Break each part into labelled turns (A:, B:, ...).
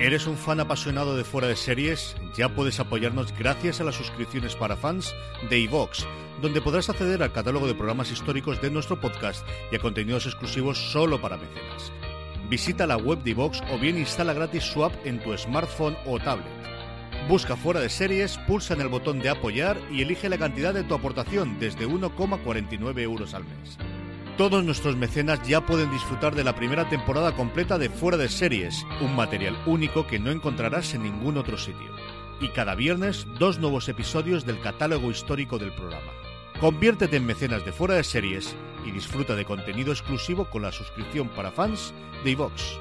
A: ¿Eres un fan apasionado de fuera de series? Ya puedes apoyarnos gracias a las suscripciones para fans de iVox, donde podrás acceder al catálogo de programas históricos de nuestro podcast y a contenidos exclusivos solo para mecenas. Visita la web de iVox o bien instala gratis su app en tu smartphone o tablet. Busca fuera de series, pulsa en el botón de apoyar y elige la cantidad de tu aportación desde 1,49 euros al mes. Todos nuestros mecenas ya pueden disfrutar de la primera temporada completa de Fuera de Series, un material único que no encontrarás en ningún otro sitio. Y cada viernes, dos nuevos episodios del catálogo histórico del programa. Conviértete en mecenas de Fuera de Series y disfruta de contenido exclusivo con la suscripción para fans de iVox.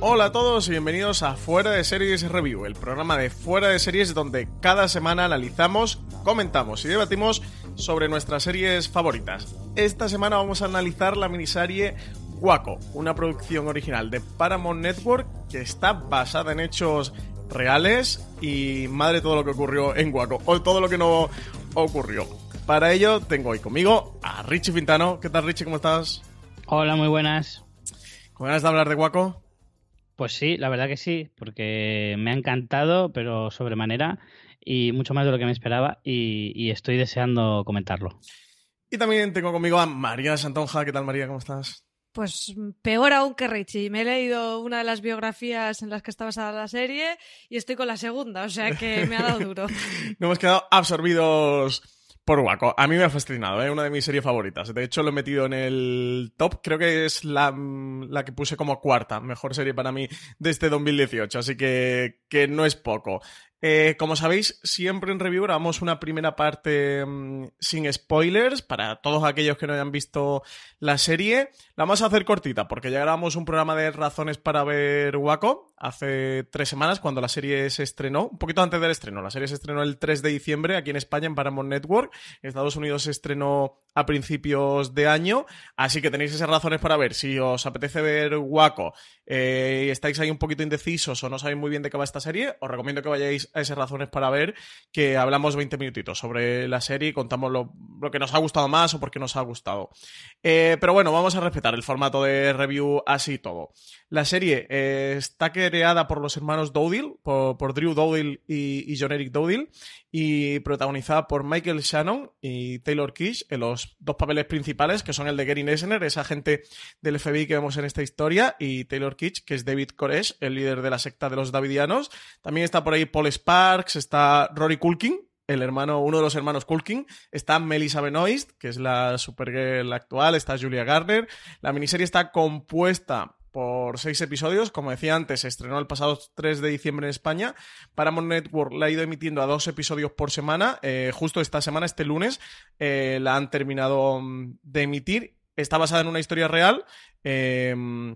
B: Hola a todos y bienvenidos a Fuera de Series Review, el programa de Fuera de Series donde cada semana analizamos, comentamos y debatimos sobre nuestras series favoritas. Esta semana vamos a analizar la miniserie Waco, una producción original de Paramount Network que está basada en hechos reales y madre todo lo que ocurrió en Waco, o todo lo que no ocurrió. Para ello tengo hoy conmigo a Richie Pintano. ¿Qué tal Richie? ¿Cómo estás?
C: Hola, muy buenas.
B: ¿Con ganas de hablar de Waco?
C: Pues sí, la verdad que sí, porque me ha encantado, pero sobremanera, y mucho más de lo que me esperaba, y, estoy deseando comentarlo.
B: Y también tengo conmigo a María Santonja. ¿Qué tal, María? ¿Cómo estás?
D: Pues peor aún que Richie. Me he leído una de las biografías en las que está basada la serie y estoy con la segunda, o sea que me ha dado duro.
B: Nos hemos quedado absorbidos por Waco. A mí me ha fascinado, es ¿eh? una de mis series favoritas. De hecho, lo he metido en el top. Creo que es la, la, que puse como cuarta mejor serie para mí de este 2018. Así que, que no es poco. Eh, como sabéis, siempre en review grabamos una primera parte mm, sin spoilers para todos aquellos que no hayan visto la serie. La vamos a hacer cortita porque ya grabamos un programa de razones para ver Waco hace tres semanas cuando la serie se estrenó, un poquito antes del estreno. La serie se estrenó el 3 de diciembre aquí en España en Paramount Network. En Estados Unidos se estrenó a principios de año, así que tenéis esas razones para ver. Si os apetece ver Waco eh, y estáis ahí un poquito indecisos o no sabéis muy bien de qué va esta serie, os recomiendo que vayáis esas razones para ver, que hablamos 20 minutitos sobre la serie y contamos lo, que nos ha gustado más o por qué nos ha gustado. Eh, pero bueno, vamos a respetar el formato de review así todo. La serie eh, está creada por los hermanos Dowdle, por, Drew Dowdle y, y John Eric Dowdle, y protagonizada por Michael Shannon y Taylor Kish en los dos papeles principales, que son el de Gary Nesner, esa agente del FBI que vemos en esta historia, y Taylor Kitsch, que es David Koresh, el líder de la secta de los Davidianos. También está por ahí Paul Sparks, está Rory Culkin, el hermano, uno de los hermanos Culkin, está Melissa Benoist, que es la Supergirl actual, está Julia Garner. La miniserie está compuesta por seis episodios. Como decía antes, se estrenó el pasado 3 de diciembre en España. Paramount Network la ha ido emitiendo a dos episodios por semana. Eh, justo esta semana, este lunes, eh, la han terminado mm, de emitir. Está basada en una historia real. Em,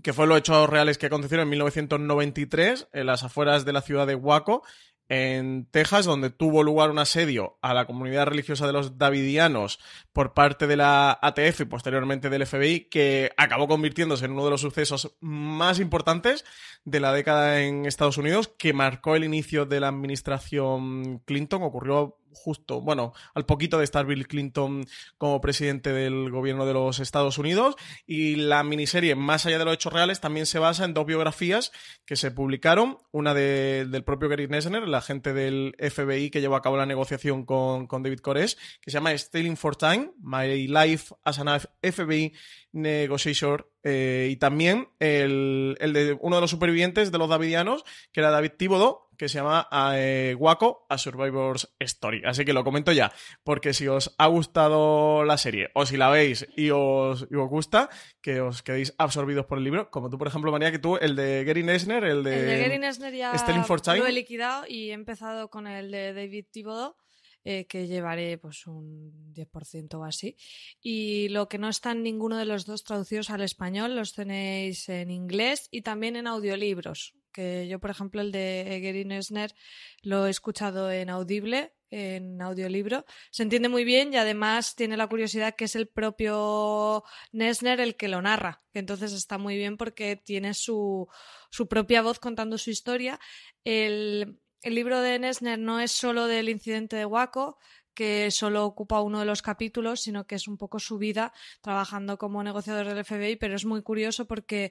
B: que fue los hechos reales que acontecieron en 1993 en las afueras de la ciudad de Waco, en Texas, donde tuvo lugar un asedio a la comunidad religiosa de los davidianos por parte de la ATF y posteriormente del FBI, que acabó convirtiéndose en uno de los sucesos más importantes de la década en Estados Unidos, que marcó el inicio de la administración Clinton. Ocurrió justo, bueno, al poquito de estar Bill Clinton como presidente del gobierno de los Estados Unidos. Y la miniserie, más allá de los hechos reales, también se basa en dos biografías que se publicaron. Una del propio Gary Nesner, el agente del FBI que llevó a cabo la negociación con, David Koresh, que se llama Stealing for Time, My Life as an FBI Negotiator. Eh, y también el, el, de uno de los supervivientes de los Davidianos, que era David Thibodeau, que se llama eh, Waco, A Survivor's Story. Así que lo comento ya, porque si os ha gustado la serie, o si la veis y os, y os gusta, que os quedéis absorbidos por el libro, como tú, por ejemplo, María, que tú, el de Gary Nesner, el de...
D: El de Gary Nesner ya
B: Stelling for Time.
D: lo he liquidado y he empezado con el de David Thibodeau. eh, que llevaré pues un 10% o así. Y lo que no está en ninguno de los dos traducidos al español los tenéis en inglés y también en audiolibros. Que yo, por ejemplo, el de Gary Nesner lo he escuchado en audible, en audiolibro. Se entiende muy bien y además tiene la curiosidad que es el propio Nesner el que lo narra. Que entonces está muy bien porque tiene su, su propia voz contando su historia. El, el libro de Nesner no es solo del incidente de Waco, que solo ocupa uno de los capítulos, sino que es un poco su vida trabajando como negociador del FBI, pero es muy curioso porque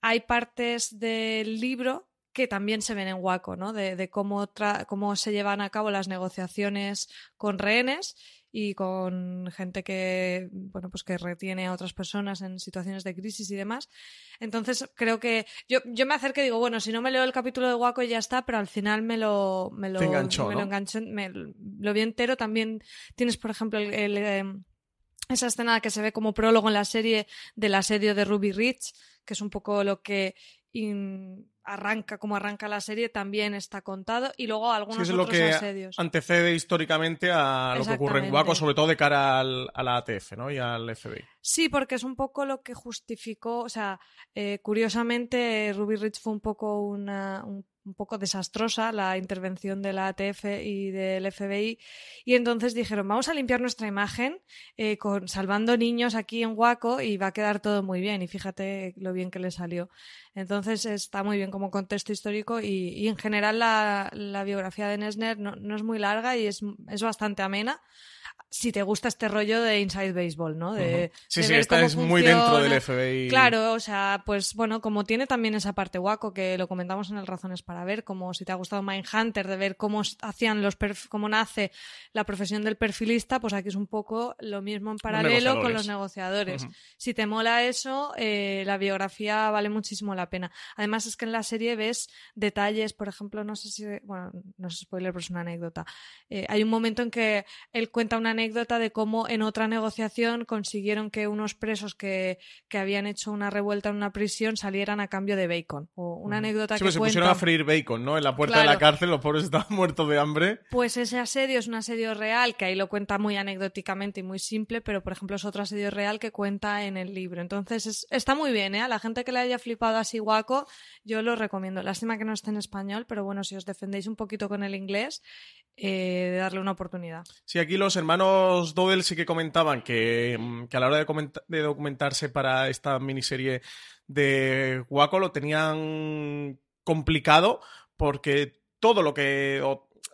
D: hay partes del libro que también se ven en Waco, ¿no? De, de cómo, cómo se llevan a cabo las negociaciones con rehenes y con gente que, bueno, pues que retiene a otras personas en situaciones de crisis y demás. Entonces, creo que yo, yo me acerqué y digo, bueno, si no me leo el capítulo de Waco y ya está, pero al final me lo, me lo,
B: enganchó,
D: me
B: ¿no?
D: lo enganchó, me lo vi entero. También tienes, por ejemplo, el, el, eh, esa escena que se ve como prólogo en la serie del asedio de Ruby Ridge, que es un poco lo que in- arranca, como arranca la serie, también está contado. Y luego
B: Sí,
D: algunos
B: es lo
D: otros
B: que
D: asedios.
B: antecede históricamente a lo que ocurre en. Waco, sobre todo de cara al, a la ATF ¿no? y al FBI.
D: Sí, porque es un poco lo que justificó, o sea, eh, curiosamente Ruby Ridge fue un poco una, un, un poco desastrosa la intervención de la ATF y del FBI y entonces dijeron vamos a limpiar nuestra imagen eh, con salvando niños aquí en Waco y va a quedar todo muy bien y fíjate lo bien que le salió. Entonces está muy bien como contexto histórico y, y en general la, la biografía de Nesner no, no es muy larga y es, es bastante amena. Si te gusta este rollo de Inside Baseball, ¿no? De.
B: Sí,
D: de
B: sí,
D: ver
B: esta
D: cómo
B: es muy dentro del. FBI.
D: Claro, o sea, pues bueno, como tiene también esa parte guaco que lo comentamos en el Razones para ver, como si te ha gustado Mindhunter, de ver cómo hacían los perf- cómo nace la profesión del perfilista, pues aquí es un poco lo mismo en paralelo con los negociadores. Si te mola eso, eh, la biografía vale muchísimo la pena. Además es que en la serie ves detalles, por ejemplo, no sé si, bueno, no es spoiler, pero es una anécdota. Eh, hay un momento en que él cuenta una anécdota de cómo en otra negociación consiguieron que unos presos que, que habían hecho una revuelta en una prisión salieran a cambio de bacon. O una anécdota
B: Sí,
D: que
B: pues se
D: cuenta...
B: pusieron a freír bacon, ¿no? En la puerta de la cárcel, los pobres estaban muertos de hambre.
D: Pues ese asedio es un asedio real, que ahí lo cuenta muy anecdóticamente y muy simple, pero por ejemplo es otro asedio real que cuenta en el libro. Entonces es- está muy bien, ¿eh? A la gente que le haya flipado así guaco, yo lo recomiendo. Lástima que no esté en español, pero bueno, si os defendéis un poquito con el inglés, eh, darle una oportunidad.
B: Sí, aquí los hermanos Dodel sí que comentaban que, mm, que a la hora de, documentarse para esta miniserie de Waco lo tenían complicado porque todo lo que...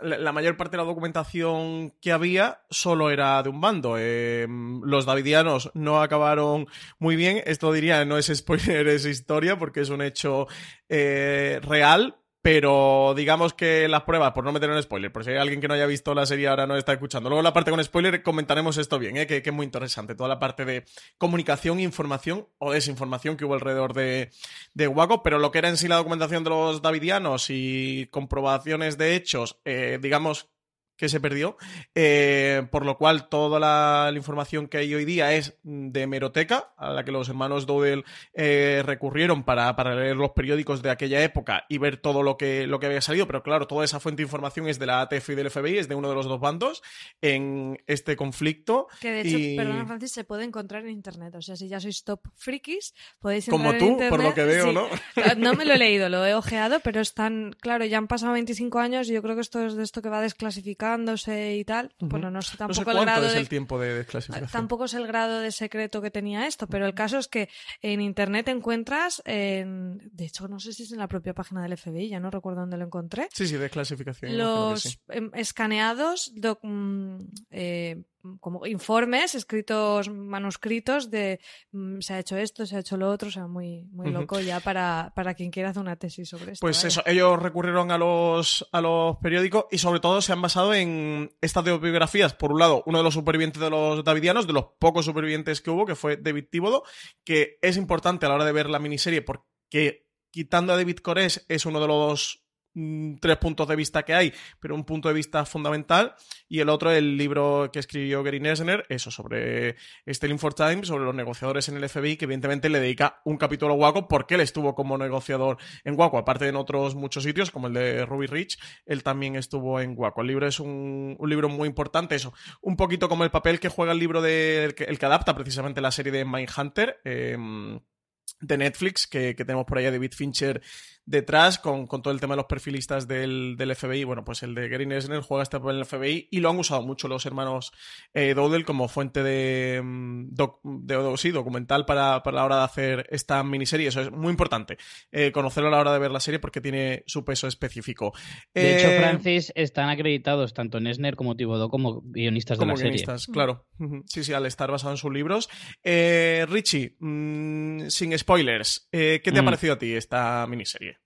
B: la mayor parte de la documentación que había solo era de un bando. Eh, los davidianos no acabaron muy bien. Esto diría, no es spoiler, es historia, porque es un hecho eh, real. Pero digamos que las pruebas, por no meter en spoiler, por si hay alguien que no haya visto la serie ahora no está escuchando. Luego la parte con spoiler comentaremos esto bien, ¿eh? que, que es muy interesante. Toda la parte de comunicación, información o desinformación que hubo alrededor de, de Waco, pero lo que era en sí la documentación de los davidianos y comprobaciones de hechos, eh, digamos que se perdió, eh, por lo cual toda la, la información que hay hoy día es de hemeroteca, a la que los hermanos Dodel eh, recurrieron para, para leer los periódicos de aquella época y ver todo lo que, lo que había salido, pero claro, toda esa fuente de información es de la ATF y del FBI, es de uno de los dos bandos en este conflicto.
D: Que de hecho,
B: Y-
D: perdona Francis, se puede encontrar en internet. O sea, si ya sois top frikis, podéis
B: Como
D: en
B: tú,
D: internet.
B: por lo que veo,
D: Sí.
B: ¿no?
D: No me lo he leído, lo he ojeado, pero están, claro, ya han pasado 25 años y yo creo que esto es de esto que va y tal. Bueno, no sé
B: No sé
D: tampoco el
B: cuánto
D: grado
B: es
D: de...
B: el tiempo de desclasificación.
D: Tampoco es el grado de secreto que tenía esto, pero el caso es que en internet encuentras, en... de hecho, no sé si es en la propia página del FBI, ya no recuerdo dónde lo encontré,
B: Sí, sí, desclasificación.
D: los
B: sí.
D: em, escaneados doc- mm, eh, como informes escritos manuscritos de mm, se ha hecho esto se ha hecho lo otro o sea muy muy loco ya para, para quien quiera hacer una tesis sobre esto
B: Pues
D: vaya.
B: eso, ellos recurrieron a los, a los periódicos y sobre todo se han basado en estas dos biografías. Por un lado, uno de los supervivientes de los davidianos, de los pocos supervivientes que hubo, que fue David Tíbodo, que es importante a la hora de ver la miniserie porque quitando a David Cores es uno de los mm, tres puntos de vista que hay, pero un punto de vista fundamental. Y el otro, el libro que escribió Gary Nesner, eso, sobre Stealing for Time, sobre los negociadores en el FBI, que evidentemente le dedica un capítulo a Waco porque él estuvo como negociador en Waco, aparte de en otros muchos sitios, como el de Ruby Rich, él también estuvo en Waco. El libro es un, libro muy importante, eso, un poquito como el papel que juega el libro de, el que, adapta precisamente la serie de Mindhunter. Eh, de Netflix, que, tenemos por ahí David Fincher detrás con, todo el tema de los perfilistas del, FBI. Bueno, pues el de Gary Nesner juega este papel en el FBI y lo han usado mucho los hermanos eh, Dowdell como fuente de, mm, de, sí, documental para, la hora de hacer esta miniserie. Eso es muy importante, eh, conocerlo a la hora de ver la serie porque tiene su peso específico.
C: De hecho, eh, Francis, están acreditados tanto Nesner como Thibodeau como guionistas de la guionistas,
B: serie. claro. Sí, sí, al estar basado en sus libros. Eh, Richie, mm, sin spoilers, ¿qué te ha mm. parecido a ti esta miniserie?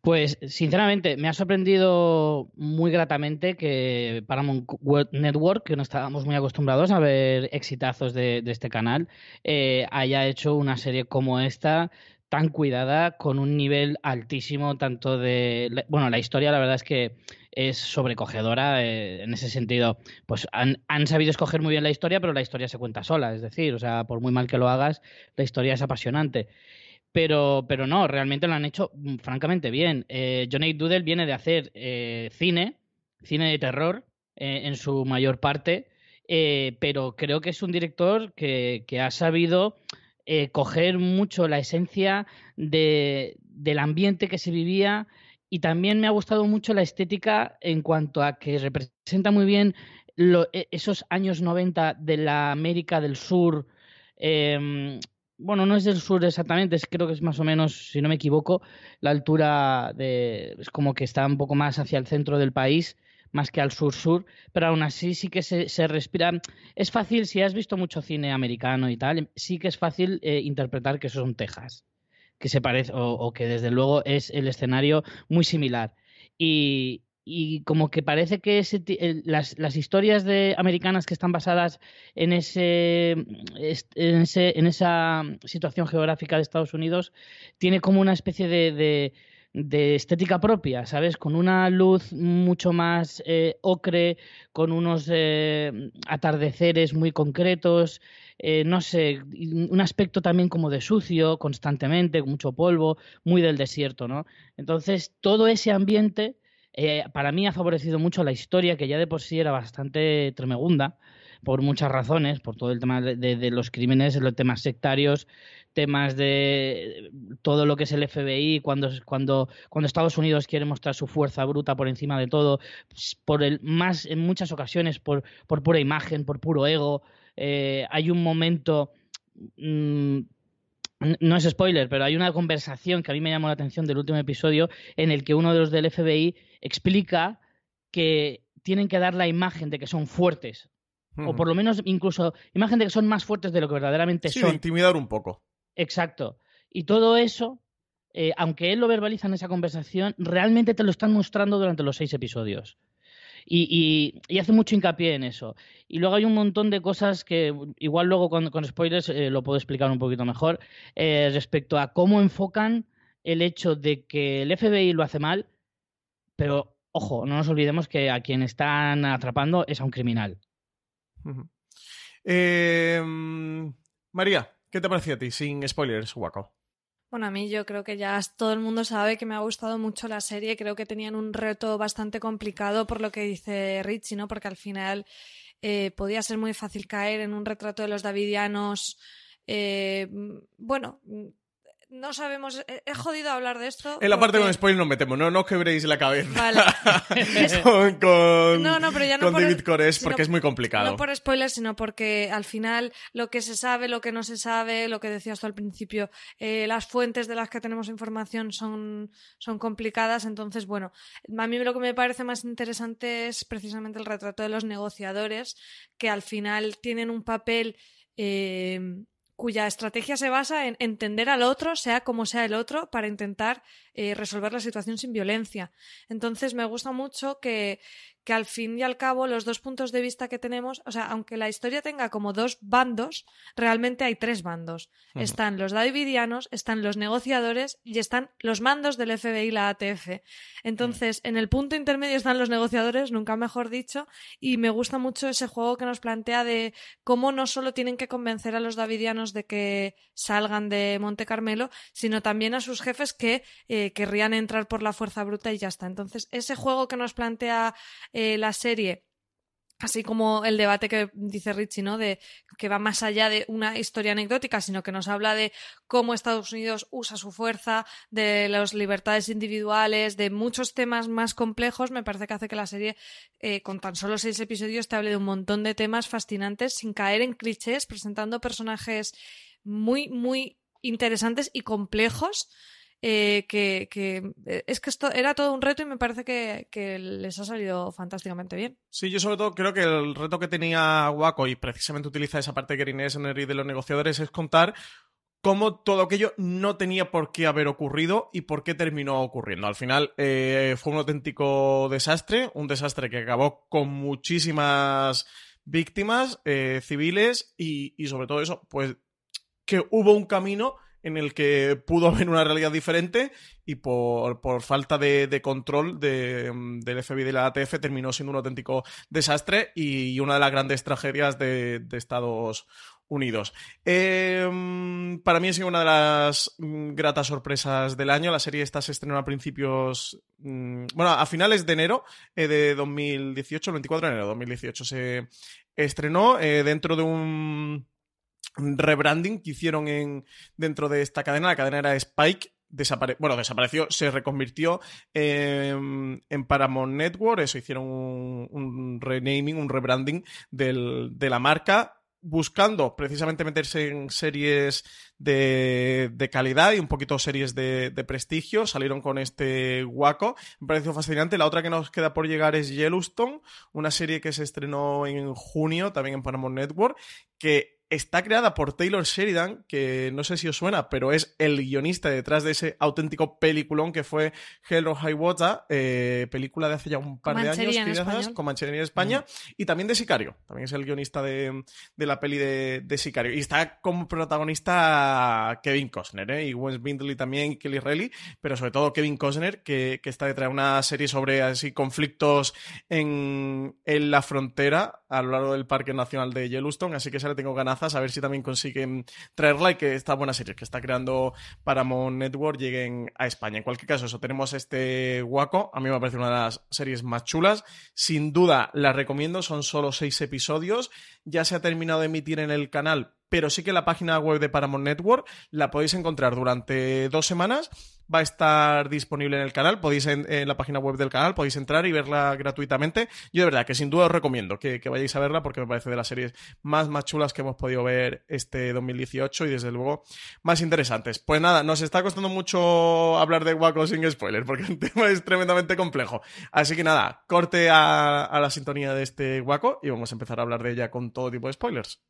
C: Pues sinceramente me ha sorprendido muy gratamente que Paramount Network, que no estábamos muy acostumbrados a ver exitazos de, este canal, eh, haya hecho una serie como esta tan cuidada, con un nivel altísimo, tanto de... Bueno, la historia la verdad es que es sobrecogedora eh, en ese sentido. Pues han, han, sabido escoger muy bien la historia, pero la historia se cuenta sola, es decir, o sea, por muy mal que lo hagas, la historia es apasionante pero, pero no, realmente lo han hecho mm, francamente bien. Eh, Johnny Doodle viene de hacer eh, cine, cine de terror eh, en su mayor parte, eh, pero creo que es un director que, que ha sabido coger mucho la esencia de, del ambiente que se vivía y también me ha gustado mucho la estética en cuanto a que representa muy bien e, esos años 90 de la América del Sur. Eh, bueno, no es del sur exactamente, es, creo que es más o menos, si no me equivoco, la altura de, es como que está un poco más hacia el centro del país, más que al sur-sur, pero aún así sí que se, respira. Es fácil, si has visto mucho cine americano y tal, sí que es fácil eh, interpretar que eso es un Texas, que se parece, o, o que desde luego es el escenario muy similar. Y, y como que parece que las, historias de americanas que están basadas en ese, en ese en esa situación geográfica de Estados Unidos tiene como una especie de, de, estética propia, ¿sabes? Con una luz mucho más eh, ocre, con unos eh, atardeceres muy concretos, eh, no sé, un aspecto también como de sucio constantemente, con mucho polvo, muy del desierto, ¿no? Entonces, todo ese ambiente eh, para mí ha favorecido mucho la historia, que ya de por sí era bastante tremegunda, por muchas razones, por todo el tema de, los crímenes, los temas sectarios, temas de todo lo que es el FBI, cuando, Estados Unidos quiere mostrar su fuerza bruta por encima de todo, pues, por el más, en muchas ocasiones, por, por pura imagen, por puro ego. Eh, hay un momento mm, no es spoiler, pero hay una conversación que a mí me llamó la atención del último episodio en el que uno de los del FBI explica que tienen que dar la imagen de que son fuertes. O por lo menos incluso imagen de que son más fuertes de lo que verdaderamente
B: sí,
C: son.
B: intimidar un poco.
C: Exacto. Y todo eso, eh, aunque él lo verbaliza en esa conversación, realmente te lo están mostrando durante los seis episodios. Y, hace mucho hincapié en eso. Y luego hay un montón de cosas que igual luego con, con spoilers eh, lo puedo explicar un poquito mejor eh, respecto a cómo enfocan el hecho de que el FBI lo hace mal, pero ojo, no nos olvidemos que a quien están atrapando es a un criminal.
B: Em, María, ¿qué te pareció a ti sin spoilers, Waco?
D: Bueno, a mí yo creo que ya todo el mundo sabe que me ha gustado mucho la serie. Creo que tenían un reto bastante complicado por lo que dice Richie, ¿no? Porque al final eh, podía ser muy fácil caer en un retrato de los davidianos. Eh, bueno, no sabemos. He, jodido hablar de esto.
B: En la parte con spoiler nos metemos, no, no os quebréis la cabeza.
D: Vale.
B: con, no, no, pero ya no David Cores porque es muy complicado.
D: No por spoiler, sino porque al final lo que se sabe, lo que no se sabe, lo que decías tú al principio, eh, las fuentes de las que tenemos información son, son complicadas. Entonces, bueno, a mí lo que me parece más interesante es precisamente el retrato de los negociadores, que al final tienen un papel. Eh, cuya estrategia se basa en entender al otro, sea como sea el otro, para intentar eh, resolver la situación sin violencia. Entonces me gusta mucho que, que al fin y al cabo los dos puntos de vista que tenemos, o sea, aunque la historia tenga como dos bandos, realmente hay tres bandos. Están los davidianos, están los negociadores y están los mandos del FBI y la ATF. Entonces, en el punto intermedio están los negociadores, nunca mejor dicho, y me gusta mucho ese juego que nos plantea de cómo no solo tienen que convencer a los davidianos de que salgan de Monte Carmelo, sino también a sus jefes que eh, querrían entrar por la fuerza bruta y ya está. Entonces, ese juego que nos plantea eh, la serie así como el debate que dice Richie, ¿no? De que va más allá de una historia anecdótica, sino que nos habla de cómo Estados Unidos usa su fuerza, de las libertades individuales, de muchos temas más complejos. Me parece que hace que la serie, eh, con tan solo seis episodios, te hable de un montón de temas fascinantes sin caer en clichés, presentando personajes muy, muy interesantes y complejos eh, que, eh, es que esto era todo un reto y me parece que, les ha salido fantásticamente bien.
B: Sí, yo sobre todo creo que el reto que tenía Waco y precisamente utiliza esa parte de Green y de los negociadores es contar cómo todo aquello no tenía por qué haber ocurrido y por qué terminó ocurriendo. Al final eh, fue un auténtico desastre, un desastre que acabó con muchísimas víctimas civiles y sobre todo eso, pues que hubo un camino en el que pudo haber una realidad diferente y por, falta de, control del FBI y de la ATF terminó siendo un auténtico desastre y una de las grandes tragedias de, Estados Unidos. Em, para mí ha sido una de las mm, gratas sorpresas del año. La serie esta se estrenó a principios, mm, bueno, a finales de enero eh, de 2018, el 24 de enero de 2018 se estrenó eh, dentro de un rebranding que hicieron en, dentro de esta cadena. La cadena era Spike. bueno, desapareció, se reconvirtió en, Paramount Network. Eso hicieron un, renaming, un rebranding de la marca buscando precisamente meterse en series de, calidad y un poquito series de, prestigio. Salieron con este guaco. Me pareció fascinante. La otra que nos queda por llegar es Yellowstone, una serie que se estrenó en junio también en Paramount Network, que está creada por Taylor Sheridan, que no sé si os suena, pero es el guionista detrás de ese auténtico peliculón que fue Hello High Water, eh, película de hace ya un par de años, quizás, con Manchería en España, y también de Sicario. También es el guionista de, la peli de, Sicario. Y está como protagonista Kevin Costner, ¿eh? y Wes Bindley también, y Kelly Reilly, pero sobre todo Kevin Costner, que, está detrás de una serie sobre así conflictos en, en la frontera a lo largo del Parque Nacional de Yellowstone, así que se le tengo ganas a ver si también consiguen traerla y que esta buena serie que está creando Paramount Network lleguen a España. En cualquier caso, eso, tenemos este Waco, a mí me parece una de las series más chulas, sin duda la recomiendo, son solo seis episodios, ya se ha terminado de emitir en el canal, pero sí que la página web de Paramount Network la podéis encontrar durante dos semanas va a estar disponible en el canal, podéis en, la página web del canal, podéis entrar y verla gratuitamente. Yo de verdad que sin duda os recomiendo que, vayáis a verla porque me parece de las series más, más chulas que hemos podido ver este 2018 y desde luego más interesantes. Pues nada, nos está costando mucho hablar de Waco sin spoilers porque el tema es tremendamente complejo. Así que nada, corte a, a la sintonía de este Waco y vamos a empezar a hablar de ella con todo tipo de spoilers.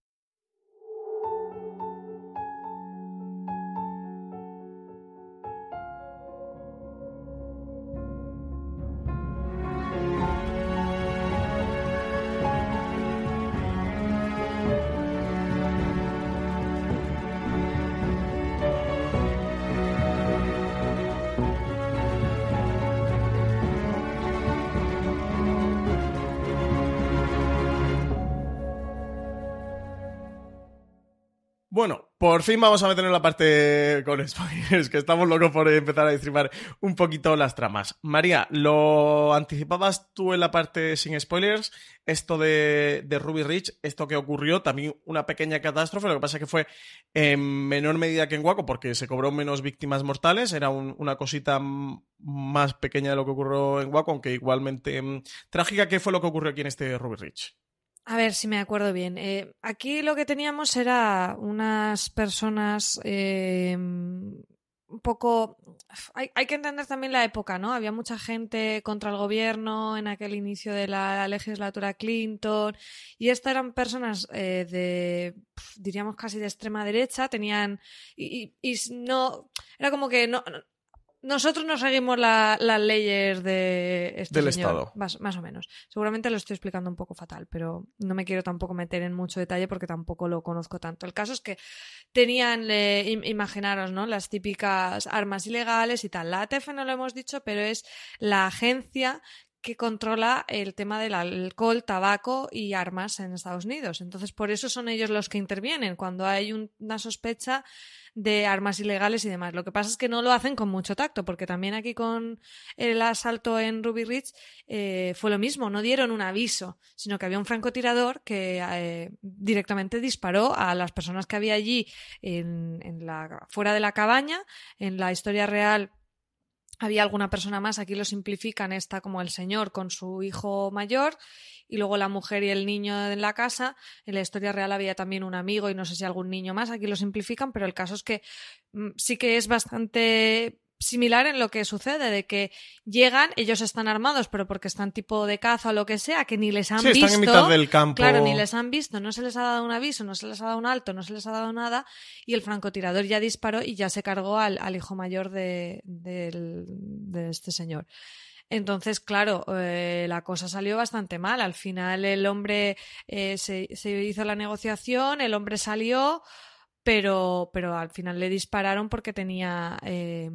B: Por fin vamos a meter en la parte con spoilers, que estamos locos por empezar a distribuir un poquito las tramas. María, ¿lo anticipabas tú en la parte sin spoilers? Esto de, Ruby Rich, esto que ocurrió, también una pequeña catástrofe, lo que pasa es que fue en menor medida que en Waco, porque se cobró menos víctimas mortales, era una cosita más pequeña de lo que ocurrió en Waco, aunque igualmente mm, trágica. ¿Qué fue lo que ocurrió aquí en este Ruby Rich?
D: A ver si me acuerdo bien. Eh, aquí lo que teníamos era unas personas eh, un poco... Hay, que entender también la época, ¿no? Había mucha gente contra el gobierno en aquel inicio de la legislatura Clinton y estas eran personas eh, de, diríamos casi de extrema derecha, tenían... Y, y, no... Era como que no nosotros no seguimos las leyes de este
B: Del
D: señor,
B: Estado.
D: Más, más o menos. Seguramente lo estoy explicando un poco fatal, pero no me quiero tampoco meter en mucho detalle porque tampoco lo conozco tanto. El caso es que tenían, eh, im- imaginaros, ¿no? Las típicas armas ilegales y tal. La ATF no lo hemos dicho, pero es la agencia que controla el tema del alcohol, tabaco y armas en Estados Unidos. Entonces, por eso son ellos los que intervienen cuando hay un- una sospecha de armas ilegales y demás. Lo que pasa es que no lo hacen con mucho tacto, porque también aquí con el asalto en Ruby Ridge eh, fue lo mismo, no dieron un aviso, sino que había un francotirador que eh, directamente disparó a las personas que había allí en, en la, fuera de la cabaña. En la historia real había alguna persona más, aquí lo simplifican, está como el señor con su hijo mayor y luego la mujer y el niño en la casa. En la historia real había también un amigo y no sé si algún niño más, aquí lo simplifican, pero el caso es que mm, sí que es bastante similar en lo que sucede, de que llegan, ellos están armados, pero porque están tipo de caza o lo que sea, que ni les han
B: Sí,
D: visto.
B: están en mitad del campo.
D: Claro, ni les han visto, no se les ha dado un aviso, no se les ha dado un alto, no se les ha dado nada, y el francotirador ya disparó y ya se cargó al, al hijo mayor de, del- de este señor. Entonces, claro, eh, la cosa salió bastante mal. Al final el hombre eh, se, se hizo la negociación, el hombre salió, pero, pero al final le dispararon porque tenía... eh,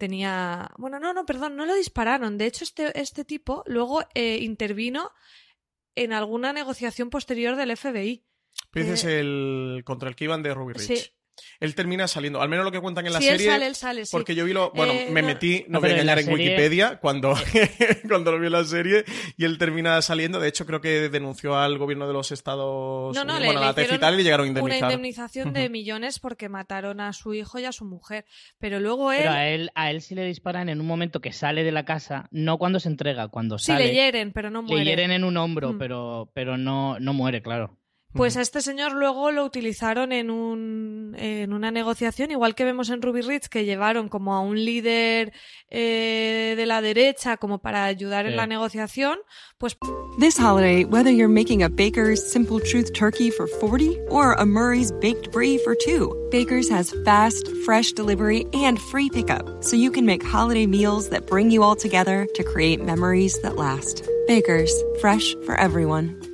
D: tenía. Bueno, no, no, perdón, no lo dispararon. De hecho, este, este tipo luego eh, intervino en alguna negociación posterior del FBI.
B: Dices
D: Eh,
B: el contra el que iban de Ruby Ridge.
D: Sí.
B: Él termina saliendo, al menos lo que cuentan en la
D: Sí, él
B: serie.
D: sale, él sale, sí.
B: Porque yo vi lo. Bueno,
D: Eh,
B: me
D: no-
B: metí, no,
C: No,
B: voy a engañar
C: la
B: en
C: serie-
B: Wikipedia cuando, cuando lo vi en la serie y él termina saliendo. De hecho, creo que denunció al gobierno de los Estados
D: No, no,
B: Unidos,
D: le,
B: bueno,
D: le
B: a la TEF y
D: hicieron
B: tal, y le llegaron a
D: una
B: indemnizar.
D: indemnización de millones porque mataron a su hijo y a su mujer. Pero luego él,
C: Pero a él, a él sí le disparan en un momento que sale de la casa, no cuando se entrega, cuando
D: sí
C: sale.
D: le hieren, pero no
C: le
D: muere.
C: hieren en un hombro,
D: Mm.
C: pero, pero no, no muere, claro.
D: Pues a este señor luego lo utilizaron en, un, en una negociación, igual que vemos en Ruby Ridge, que llevaron como a un líder eh, de la derecha como para ayudar en
C: Sí.
D: la negociación, pues
E: This holiday, whether you're making a Baker's Simple Truth turkey for 40 or a Murray's Baked Brie for 2, Baker's has fast, fresh delivery and free pickup, so you can make holiday meals that bring you all together to create memories that last. Baker's, fresh for everyone.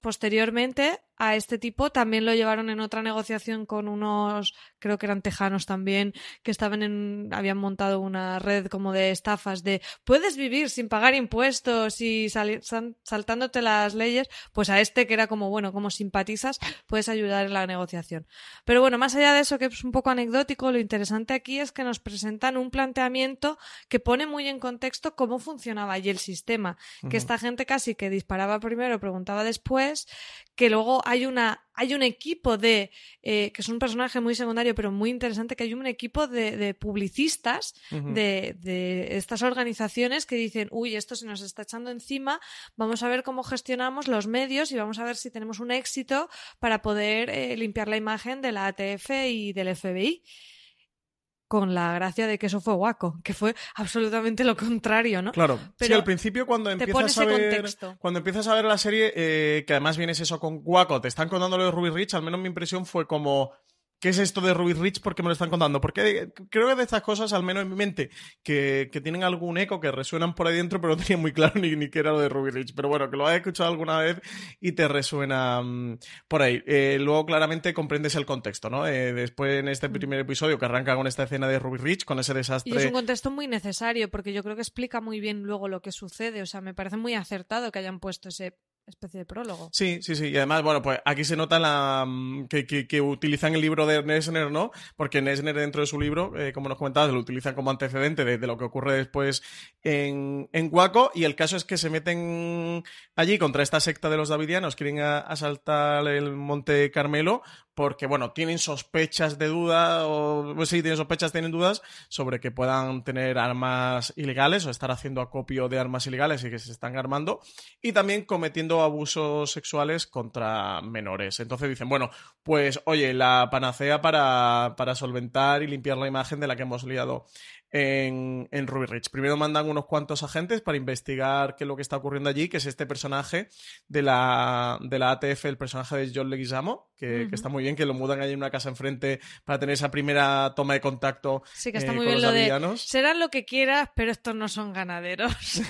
D: Posteriormente a este tipo también lo llevaron en otra negociación con unos, creo que eran tejanos también, que estaban en, habían montado una red como de estafas de puedes vivir sin pagar impuestos y sal- saltándote las leyes, pues a este que era como, bueno, como simpatizas, puedes ayudar en la negociación. Pero bueno, más allá de eso, que es un poco anecdótico, lo interesante aquí es que nos presentan un planteamiento que pone muy en contexto cómo funcionaba allí el sistema, que esta gente casi que disparaba primero, preguntaba después, que luego hay una hay un equipo de eh, que es un personaje muy secundario pero muy interesante que hay un equipo de, de publicistas de, de estas organizaciones que dicen uy esto se nos está echando encima vamos a ver cómo gestionamos los medios y vamos a ver si tenemos un éxito para poder eh, limpiar la imagen de la ATF y del FBI con la gracia de que eso fue guaco, que fue absolutamente lo contrario, ¿no?
B: Claro, sí,
D: Pero
B: al principio cuando empiezas a ver
D: contexto.
B: cuando empiezas a ver la serie, eh, que además vienes eso con Guaco, te están contando lo de Ruby Rich, al menos mi impresión fue como ¿Qué es esto de Ruby Rich? ¿Por qué me lo están contando? Porque creo que de estas cosas, al menos en mi mente, que, que tienen algún eco, que resuenan por ahí dentro, pero no tenía muy claro ni, ni qué era lo de Ruby Rich. Pero bueno, que lo has escuchado alguna vez y te resuena mm, por ahí. Eh, luego claramente comprendes el contexto, ¿no? Eh, después en este primer episodio que arranca con esta escena de Ruby Rich, con ese desastre.
D: Y es un contexto muy necesario porque yo creo que explica muy bien luego lo que sucede. O sea, me parece muy acertado que hayan puesto ese, especie de prólogo.
B: Sí, sí, sí. Y además, bueno, pues aquí se nota la mm, que, que, utilizan el libro de Nesner, ¿no? Porque Nesner dentro de su libro, eh, como nos comentabas, lo utilizan como antecedente de, lo que ocurre después en, en Waco. Y el caso es que se meten allí contra esta secta de los davidianos, quieren asaltar el Monte Carmelo, porque, bueno, tienen sospechas de duda, o pues sí, tienen sospechas, tienen dudas sobre que puedan tener armas ilegales o estar haciendo acopio de armas ilegales y que se están armando, y también cometiendo abusos sexuales contra menores. Entonces dicen, bueno, pues oye, la panacea para, para solventar y limpiar la imagen de la que hemos liado en, en, Ruby Ridge. Primero mandan unos cuantos agentes para investigar qué es lo que está ocurriendo allí, que es este personaje de la, de la ATF, el personaje de John Leguizamo, que, está muy bien, que lo mudan allí en una casa enfrente para tener esa primera toma de contacto.
D: Sí, que está eh, muy bien lo de serán lo que quieras, pero estos no son ganaderos.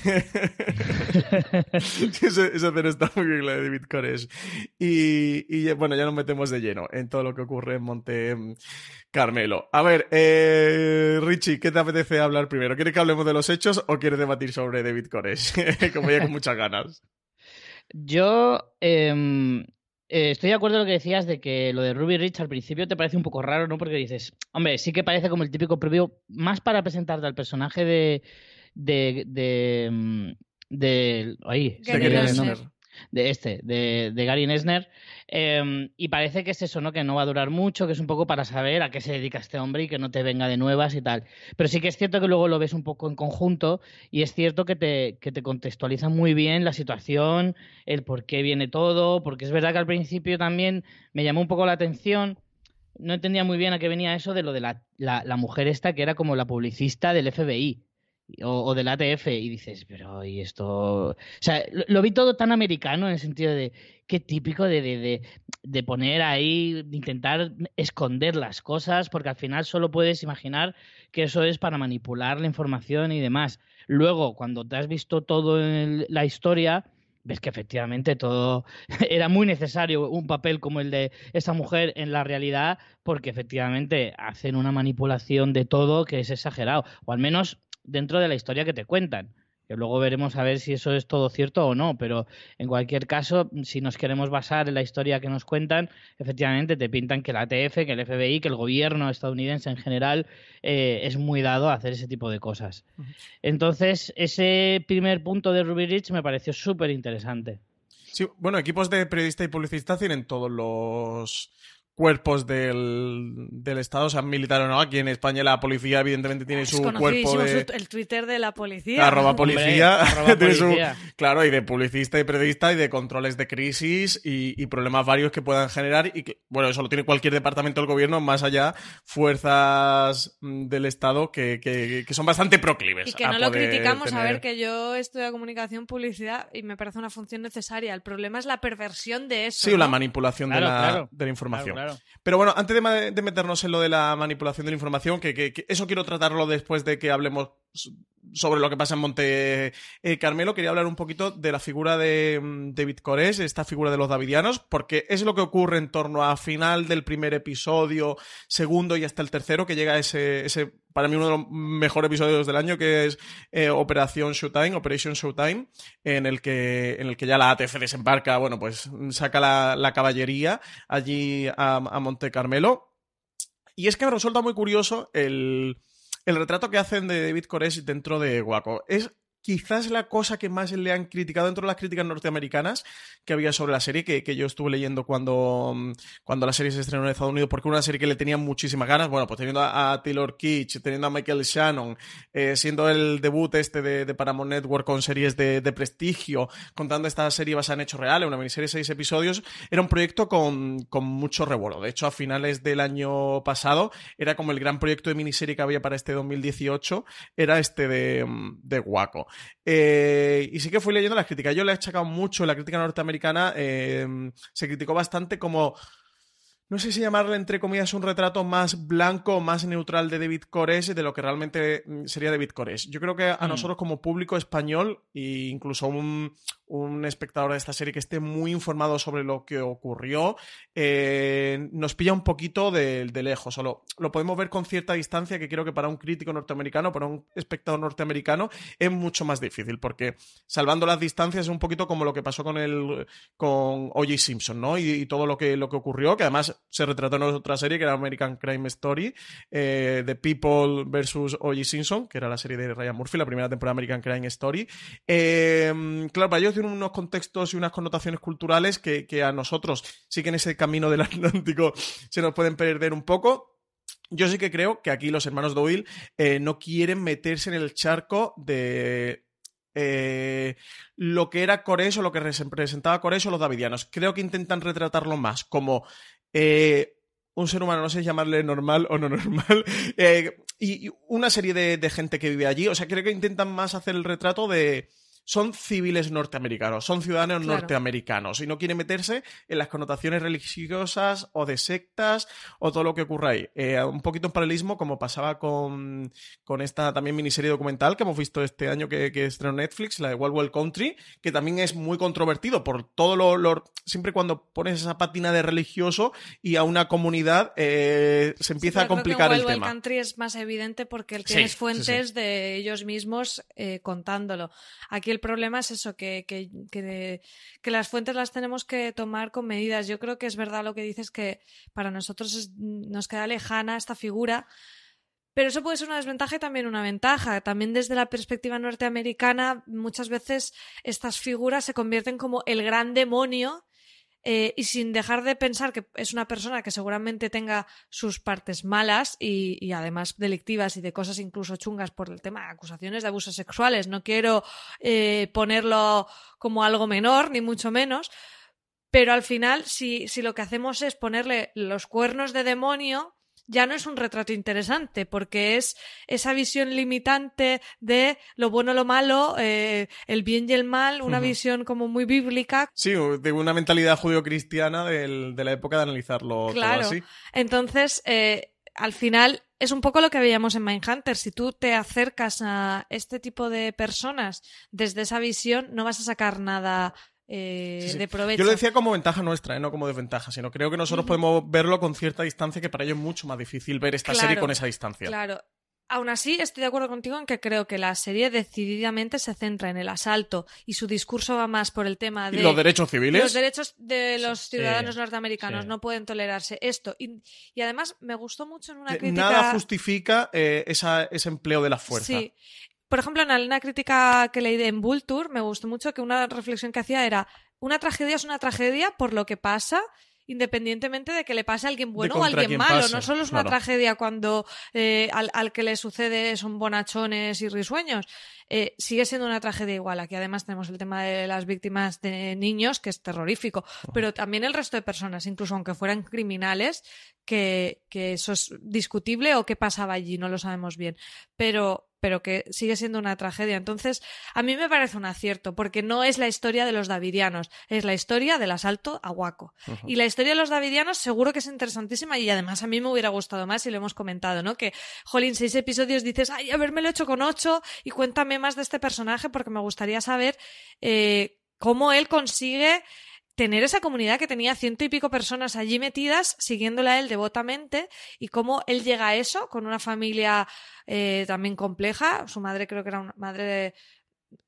B: eso, eso está muy bien, la de David Koresh. Y, y bueno, ya nos metemos de lleno en todo lo que ocurre en Monte Carmelo. A ver, eh, Richie, ¿qué te apetece hablar primero? ¿Quieres que hablemos de los hechos o quieres debatir sobre David Koresh? Como ya con muchas ganas.
C: Yo em, eh, estoy de acuerdo con lo que decías de que lo de Ruby Rich al principio te parece un poco raro, ¿no? Porque dices, hombre, sí que parece como el típico preview, más para presentarte al personaje de. de. de. Mm, de, ahí, de este, de, de Gary Nesner. Em, y parece que es eso, ¿no? Que no va a durar mucho, que es un poco para saber a qué se dedica este hombre y que no te venga de nuevas y tal. Pero sí que es cierto que luego lo ves un poco en conjunto y es cierto que te, que te contextualiza muy bien la situación, el por qué viene todo, porque es verdad que al principio también me llamó un poco la atención. No entendía muy bien a qué venía eso de lo de la, la, la mujer esta que era como la publicista del FBI o, del ATF y dices, pero ¿y esto? O sea, lo, vi todo tan americano en el sentido de qué típico de, de, de, poner ahí, de intentar esconder las cosas, porque al final solo puedes imaginar que eso es para manipular la información y demás. Luego, cuando te has visto todo en la historia, ves que efectivamente todo era muy necesario un papel como el de esa mujer en la realidad, porque efectivamente hacen una manipulación de todo que es exagerado, o al menos dentro de la historia que te cuentan. Que luego veremos a ver si eso es todo cierto o no, pero en cualquier caso, si nos queremos basar en la historia que nos cuentan, efectivamente te pintan que la ATF, que el FBI, que el gobierno estadounidense en general eh, es muy dado a hacer ese tipo de cosas. Entonces, ese primer punto de Ruby Ridge me pareció súper interesante.
B: Sí, bueno, equipos de periodista y publicista tienen todos los cuerpos del, del Estado, o sea, militar o no. Aquí en España la policía evidentemente tiene su cuerpo de...
D: el Twitter de la policía.
B: Arroba policía. claro, y de publicista y periodista y de controles de crisis y, problemas varios que puedan generar y que, bueno, eso lo tiene cualquier departamento del gobierno, más allá fuerzas mm, del Estado que, que, son bastante proclives.
D: Y que no lo criticamos, a ver, que yo estudio comunicación, publicidad y me parece una función necesaria. El problema es la perversión de eso.
B: Sí, la manipulación de, la, de la información. Pero bueno, antes de, meternos en lo de la manipulación de la información, que, eso quiero tratarlo después de que hablemos sobre lo que pasa en Monte eh, Carmelo, quería hablar un poquito de la figura de mm, David Cores, esta figura de los davidianos, porque es lo que ocurre en torno a final del primer episodio, segundo y hasta el tercero, que llega ese, ese para mí uno de los mejores episodios del año, que es eh, Operación Showtime, Operation Showtime, en el que, en el que ya la ATF desembarca, bueno, pues saca la, caballería allí a, a Monte Carmelo. Y es que me resulta muy curioso el, el retrato que hacen de David Koresh dentro de Waco. Es quizás la cosa que más le han criticado dentro de las críticas norteamericanas que había sobre la serie, que, yo estuve leyendo cuando, mm, cuando la serie se estrenó en Estados Unidos, porque era una serie que le tenía muchísimas ganas. Bueno, pues teniendo a, Taylor Kitsch, teniendo a Michael Shannon, eh, siendo el debut este de, Paramount Network con series de, prestigio, contando esta serie basada en hechos reales, una miniserie de seis episodios, era un proyecto con, con mucho revuelo. De hecho, a finales del año pasado, era como el gran proyecto de miniserie que había para este 2018, era este de, mm, de Waco. Eh, y sí que fui leyendo las críticas. Yo le he achacado mucho, la crítica norteamericana eh, se criticó bastante como no sé si llamarle entre comillas un retrato más blanco, más neutral de David Koresh de lo que realmente mm, sería David Koresh. Yo creo que a
C: Mm.
B: nosotros como público español e incluso un, un espectador de esta serie que esté muy informado sobre lo que ocurrió, eh, nos pilla un poquito de, de lejos. Solo lo podemos ver con cierta distancia que creo que para un crítico norteamericano, para un espectador norteamericano, es mucho más difícil porque salvando las distancias es un poquito como lo que pasó con el con O.J. Simpson, ¿no? Y, y todo lo que, lo que ocurrió, que además se retrató en otra serie que era American Crime Story, eh, The People versus O.J. Simpson, que era la serie de Ryan Murphy, la primera temporada American Crime Story. Eh, claro, para ellos tienen unos contextos y unas connotaciones culturales que, que a nosotros sí que en ese camino del Atlántico se nos pueden perder un poco. Yo sí que creo que aquí los hermanos Doyle eh, no quieren meterse en el charco de eh, lo que era Coreso, lo que representaba Coreso los davidianos. Creo que intentan retratarlo más como eh, un ser humano, no sé llamarle normal o no normal, eh, y, una serie de, de gente que vive allí. O sea, creo que intentan más hacer el retrato de son civiles norteamericanos, son ciudadanos
D: Claro.
B: norteamericanos y no quieren meterse en las connotaciones religiosas o de sectas o todo lo que ocurra ahí. Eh, un poquito en paralelismo como pasaba con, con esta también miniserie documental que hemos visto este año que, que estrenó Netflix, la de Wild Wild Country, que también es muy controvertido por todo lo... lo- siempre cuando pones esa patina de religioso y a una comunidad eh, se empieza
D: Sí,
B: a
D: pero creo que
B: complicar
D: en
B: el
D: Wild
B: tema.
D: Country es más evidente porque
B: Sí,
D: tienes
B: sí,
D: fuentes de ellos mismos eh, contándolo. Aquí el problema es eso, que, que, que, las fuentes las tenemos que tomar con medidas. Yo creo que es verdad lo que dices, que para nosotros nos queda lejana esta figura. Pero eso puede ser una desventaja y también una ventaja. También desde la perspectiva norteamericana, muchas veces estas figuras se convierten como el gran demonio eh, y sin dejar de pensar que es una persona que seguramente tenga sus partes malas y, además delictivas y de cosas incluso chungas por el tema de acusaciones de abusos sexuales. No quiero eh, ponerlo como algo menor, ni mucho menos. Pero al final, si, si lo que hacemos es ponerle los cuernos de demonio, ya no es un retrato interesante, porque es esa visión limitante de lo bueno, lo malo, eh, el bien y el mal, una visión como muy bíblica,
B: Sí, de una mentalidad judío-cristiana del- de la época de analizarlo
D: Claro.
B: todo así.
D: Entonces, eh, al final es un poco lo que veíamos en Mindhunter. Si tú te acercas a este tipo de personas desde esa visión, no vas a sacar nada eh,
B: Sí, sí.
D: de provecho.
B: Yo lo decía como ventaja nuestra, ¿eh? no como desventaja, sino creo que nosotros podemos verlo con cierta distancia, que para ellos es mucho más difícil ver esta serie con esa distancia.
D: Claro. Aún así, estoy de acuerdo contigo en que creo que la serie decididamente se centra en el asalto y su discurso va más por el tema
B: Y
D: de
B: los derechos civiles.
D: Los derechos de los
C: Sí,
D: ciudadanos norteamericanos no pueden tolerarse esto. Y, y además me gustó mucho en una crítica.
B: Nada justifica eh, esa- ese empleo de la fuerza.
D: Sí. Por ejemplo, en una crítica que leí en Vulture, me gustó mucho que una reflexión que hacía era: una tragedia es una tragedia por lo que pasa, independientemente de que le pase a alguien bueno o a alguien malo.
B: pase,
D: no solo es una
B: claro.
D: tragedia cuando eh, al, al que le sucede son bonachones y risueños. Eh, sigue siendo una tragedia igual. Aquí además tenemos el tema de las víctimas de niños, que es terrorífico, pero también el resto de personas, incluso aunque fueran criminales, que, que eso es discutible o qué pasaba allí, no lo sabemos bien. Pero, pero que sigue siendo una tragedia. Entonces, a mí me parece un acierto, porque no es la historia de los davidianos, es la historia del asalto a Waco. Y la historia de los davidianos seguro que es interesantísima y además a mí me hubiera gustado más y lo hemos comentado, ¿no? Que, jolín, seis episodios dices, ay, habérmelo hecho con ocho y cuéntame más de este personaje porque me gustaría saber eh, cómo él consigue tener esa comunidad que tenía ciento y pico personas allí metidas, siguiéndole a él devotamente, y cómo él llega a eso con una familia eh, también compleja. Su madre creo que era una madre de...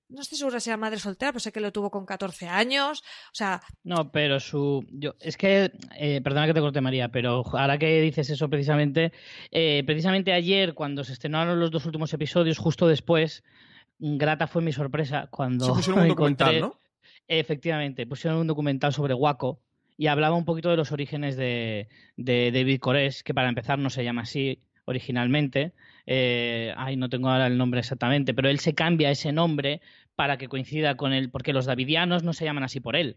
D: No estoy segura si era madre soltera, pero sé que lo tuvo con 14 años. O sea,
C: No, pero su. Yo, es que. eh, perdona que te corte, María, pero ahora que dices eso precisamente. eh, precisamente ayer, cuando se estrenaron los dos últimos episodios, justo después, grata fue mi sorpresa cuando.
B: Se pusieron un documental,
C: encontré-
B: ¿no?
C: Efectivamente, pusieron un documental sobre Waco y hablaba un poquito de los orígenes de, David Koresh, que para empezar no se llama así originalmente. Eh, ay, no tengo ahora el nombre exactamente, pero él se cambia ese nombre para que coincida con él, porque los davidianos no se llaman así por él.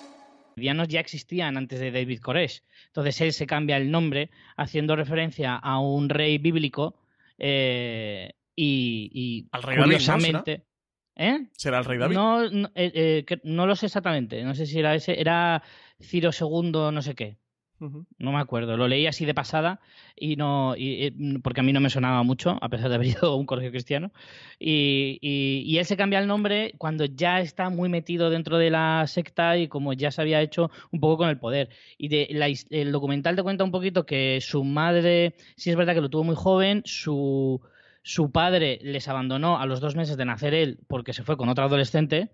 C: villanos ya existían antes de David Koresh. Entonces él se cambia el nombre haciendo referencia a un rey bíblico eh, y,
B: Al rey curiosamente...
C: David, ¿Eh?
B: ¿Será el rey David?
C: No, no, eh, eh, no, lo sé exactamente. No sé si era ese. Era Ciro II, no sé qué. No me acuerdo, lo leí así de pasada y no, porque a mí no me sonaba mucho, a pesar de haber ido a un colegio cristiano. Y, y, él se cambia el nombre cuando ya está muy metido dentro de la secta y como ya se había hecho un poco con el poder. Y de, el documental te cuenta un poquito que su madre, sí es verdad que lo tuvo muy joven, su, su padre les abandonó a los dos meses de nacer él porque se fue con otra adolescente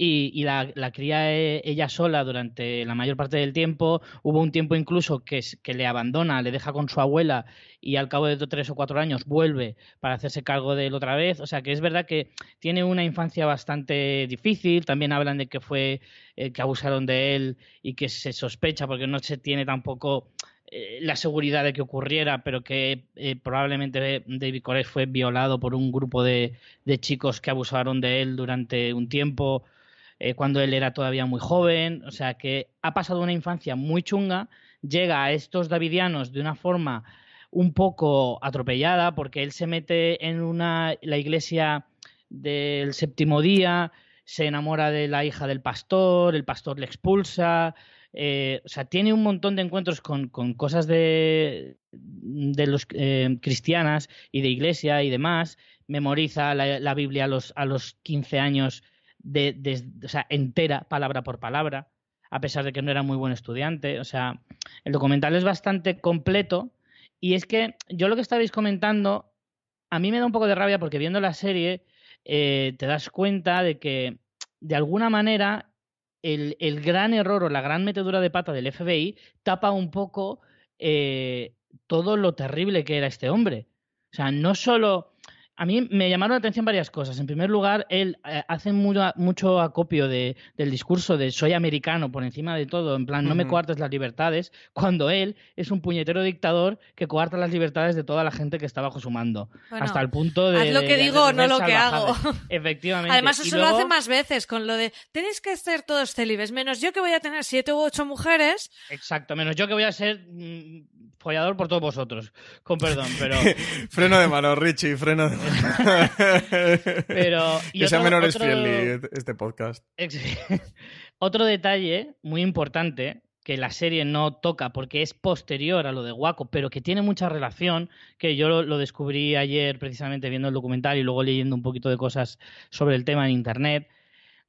C: y, la, cría e, ella sola durante la mayor parte del tiempo. Hubo un tiempo incluso que, le abandona, le deja con su abuela y al cabo de tres o cuatro años vuelve para hacerse cargo de él otra vez. O sea que es verdad que tiene una infancia bastante difícil. También hablan de que fue eh, que abusaron de él y que se sospecha porque no se tiene tampoco eh, la seguridad de que ocurriera, pero que eh, probablemente David Koresh fue violado por un grupo de, chicos que abusaron de él durante un tiempo. Eh, cuando él era todavía muy joven, o sea que ha pasado una infancia muy chunga, llega a estos davidianos de una forma un poco atropellada porque él se mete en una la iglesia del séptimo día, se enamora de la hija del pastor, el pastor le expulsa, eh, o sea, tiene un montón de encuentros con, cosas de, de los eh, cristianas y de iglesia y demás, memoriza la, Biblia a los, a los 15 años de, o sea, entera, palabra por palabra, a pesar de que no era muy buen estudiante. O sea, el documental es bastante completo. Y es que yo lo que estabais comentando, a mí me da un poco de rabia porque viendo la serie eh, te das cuenta de que, de alguna manera, el, el, gran error o la gran metedura de pata del FBI tapa un poco eh, todo lo terrible que era este hombre. O sea, no solo a mí me llamaron la atención varias cosas. En primer lugar, él eh, hace mucho, acopio de, del discurso de soy americano por encima de todo, en plan, no me coartes las libertades, cuando él es un puñetero dictador que coarta las libertades de toda la gente que está bajo su mando. hasta el punto de...
D: Haz lo que digo, no lo que hago.
C: Efectivamente.
D: Además, eso lo hace más veces, con lo de tenéis que ser todos célibes, menos yo que voy a tener siete u ocho mujeres.
C: Exacto, menos yo que voy a ser mm, follador por todos vosotros. Con perdón, pero...
B: freno de mano, Richie, freno de mano.
C: Pero,
B: que sea menores este podcast.
C: otro detalle muy importante que la serie no toca porque es posterior a lo de Waco, pero que tiene mucha relación, que yo lo, descubrí ayer precisamente viendo el documental y luego leyendo un poquito de cosas sobre el tema en Internet.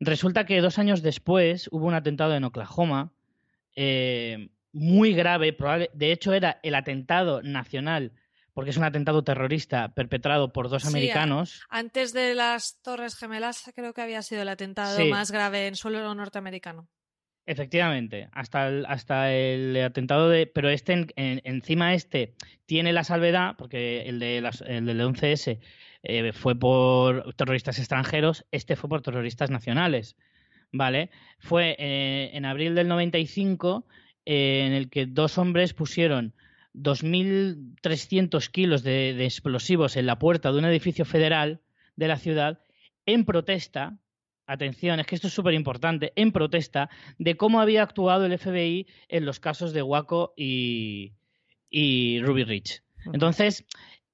C: Resulta que dos años después hubo un atentado en Oklahoma, eh, muy grave, probable, de hecho era el atentado nacional porque es un atentado terrorista perpetrado por dos americanos.
D: Antes de las Torres Gemelas, creo que había sido el atentado más grave en suelo norteamericano.
C: Efectivamente, hasta el, hasta el atentado de. Pero este, encima este, tiene la salvedad, porque el, de las, el del 11S eh, fue por terroristas extranjeros, este fue por terroristas nacionales. ¿Vale? Fue eh, en abril del 95 eh, en el que dos hombres pusieron 2.300 kilos de, explosivos en la puerta de un edificio federal de la ciudad en protesta, atención, es que esto es súper importante, en protesta de cómo había actuado el FBI en los casos de Waco y, Ruby Ridge. Entonces,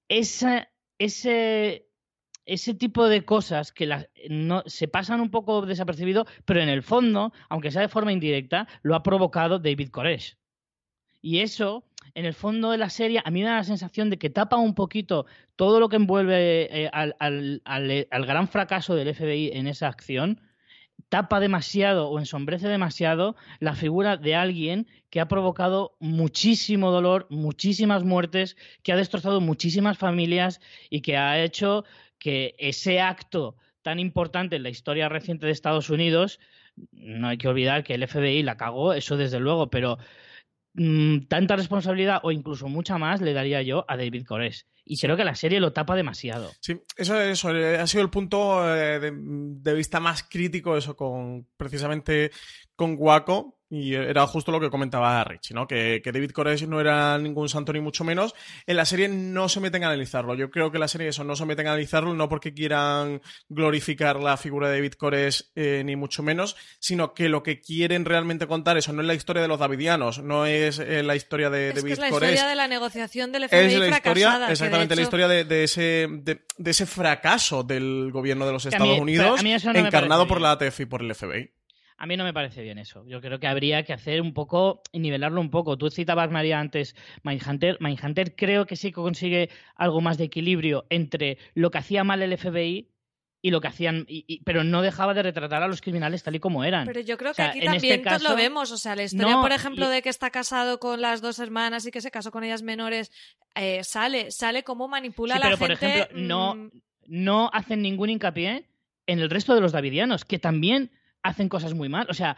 C: ese, ese tipo de cosas que no, se pasan un poco desapercibido, pero en el fondo, aunque sea de forma indirecta, lo ha provocado David Koresh. Y eso en el fondo de la serie a mí me da la sensación de que tapa un poquito todo lo que envuelve eh, al, gran fracaso del FBI en esa acción, tapa demasiado o ensombrece demasiado la figura de alguien que ha provocado muchísimo dolor, muchísimas muertes, que ha destrozado muchísimas familias y que ha hecho que ese acto tan importante en la historia reciente de Estados Unidos, no hay que olvidar que el FBI la cagó, eso desde luego, pero mm, tanta responsabilidad o incluso mucha más le daría yo a David Koresh. Y creo que la serie lo tapa demasiado.
B: Sí, eso, eso eh, ha sido el punto eh, de, de, vista más crítico, eso con precisamente con Waco, y era justo lo que comentaba Richie, ¿no? Que, que, David Koresh no era ningún santo ni mucho menos. En la serie no se meten a analizarlo. Yo creo que en la serie eso no se meten a analizarlo, no porque quieran glorificar la figura de David Koresh eh, ni mucho menos, sino que lo que quieren realmente contar, eso no es la historia de los davidianos, no es eh, la historia de
D: es
B: David
D: que es la
B: Koresh.
D: historia de la negociación del FBI
B: es la historia,
D: fracasada,
B: exactamente, la historia de, de ese, de, de, ese fracaso del gobierno de los Estados
C: mí-
B: Unidos,
C: no
B: encarnado por la ATF y por el FBI.
C: A mí no me parece bien eso. Yo creo que habría que hacer un poco, nivelarlo un poco. Tú citabas, María, antes Mindhunter. Mindhunter creo que sí que consigue algo más de equilibrio entre lo que hacía mal el FBI y lo que hacían, y- y- pero no dejaba de retratar a los criminales tal y como eran.
D: Pero yo creo que
C: O sea,
D: aquí
C: este
D: también to-
C: caso-
D: lo vemos. O sea, la historia,
C: No,
D: por ejemplo,
C: y-
D: de que está casado con las dos hermanas y que se casó con ellas menores, eh, sale, sale cómo manipula
C: Sí,
D: a la
C: pero por
D: gente.
C: ejemplo, no,
D: mm,
C: no hacen ningún hincapié en el resto de los davidianos, que también hacen cosas muy mal. O sea,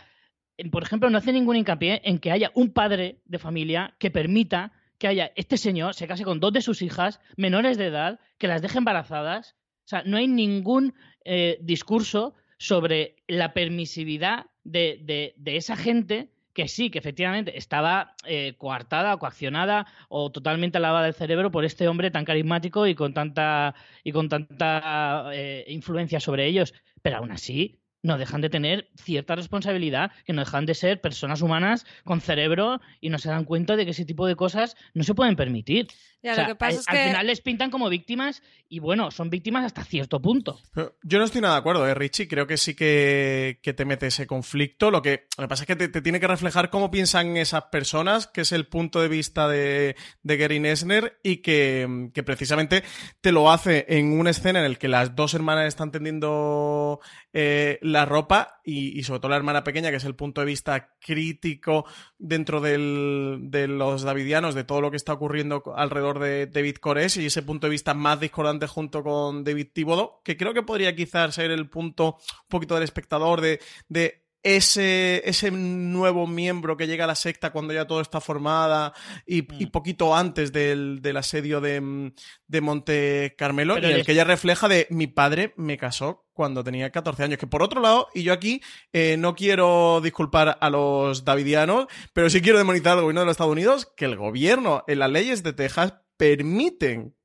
C: por ejemplo, no hacen ningún hincapié en que haya un padre de familia que permita que haya este señor se case con dos de sus hijas menores de edad, que las deje embarazadas. O sea, no hay ningún eh, discurso sobre la permisividad de, de- esa gente que sí, que efectivamente estaba eh, coartada, coaccionada o totalmente lavada del cerebro por este hombre tan carismático y con tanta y con tanta eh, influencia sobre ellos. Pero aún así, no dejan de tener cierta responsabilidad, que no dejan de ser personas humanas con cerebro y no se dan cuenta de que ese tipo de cosas no se pueden permitir.
D: ya,
C: O sea,
D: lo que pasa
C: al,
D: es
C: al
D: que.
C: final les pintan como víctimas y bueno, son víctimas hasta cierto punto.
B: Yo no estoy nada de acuerdo, ¿eh, Richie? Creo que sí que, que te mete ese conflicto. Lo que, lo que pasa es que te, te tiene que reflejar cómo piensan esas personas, que es el punto de vista de, de Gary Nesner, y que, que precisamente te lo hace en una escena en la que las dos hermanas están tendiendo eh, la ropa y, y sobre todo la hermana pequeña, que es el punto de vista crítico dentro del- de los davidianos, de todo lo que está ocurriendo alrededor de David Koresh y ese punto de vista más discordante junto con David Thibodeau, que creo que podría quizás ser el punto un poquito del espectador de, de ese, ese nuevo miembro que llega a la secta cuando ya todo está formada y, y
C: Mm.
B: poquito antes del, del asedio de, mm, de Monte Carmelo
C: Pero
B: y el que ella refleja de mi padre me casó cuando tenía 14 años. Que por otro lado, y yo aquí eh, no quiero disculpar a los davidianos, pero sí quiero demonizar al gobierno de los Estados Unidos que el gobierno en las leyes de Texas permiten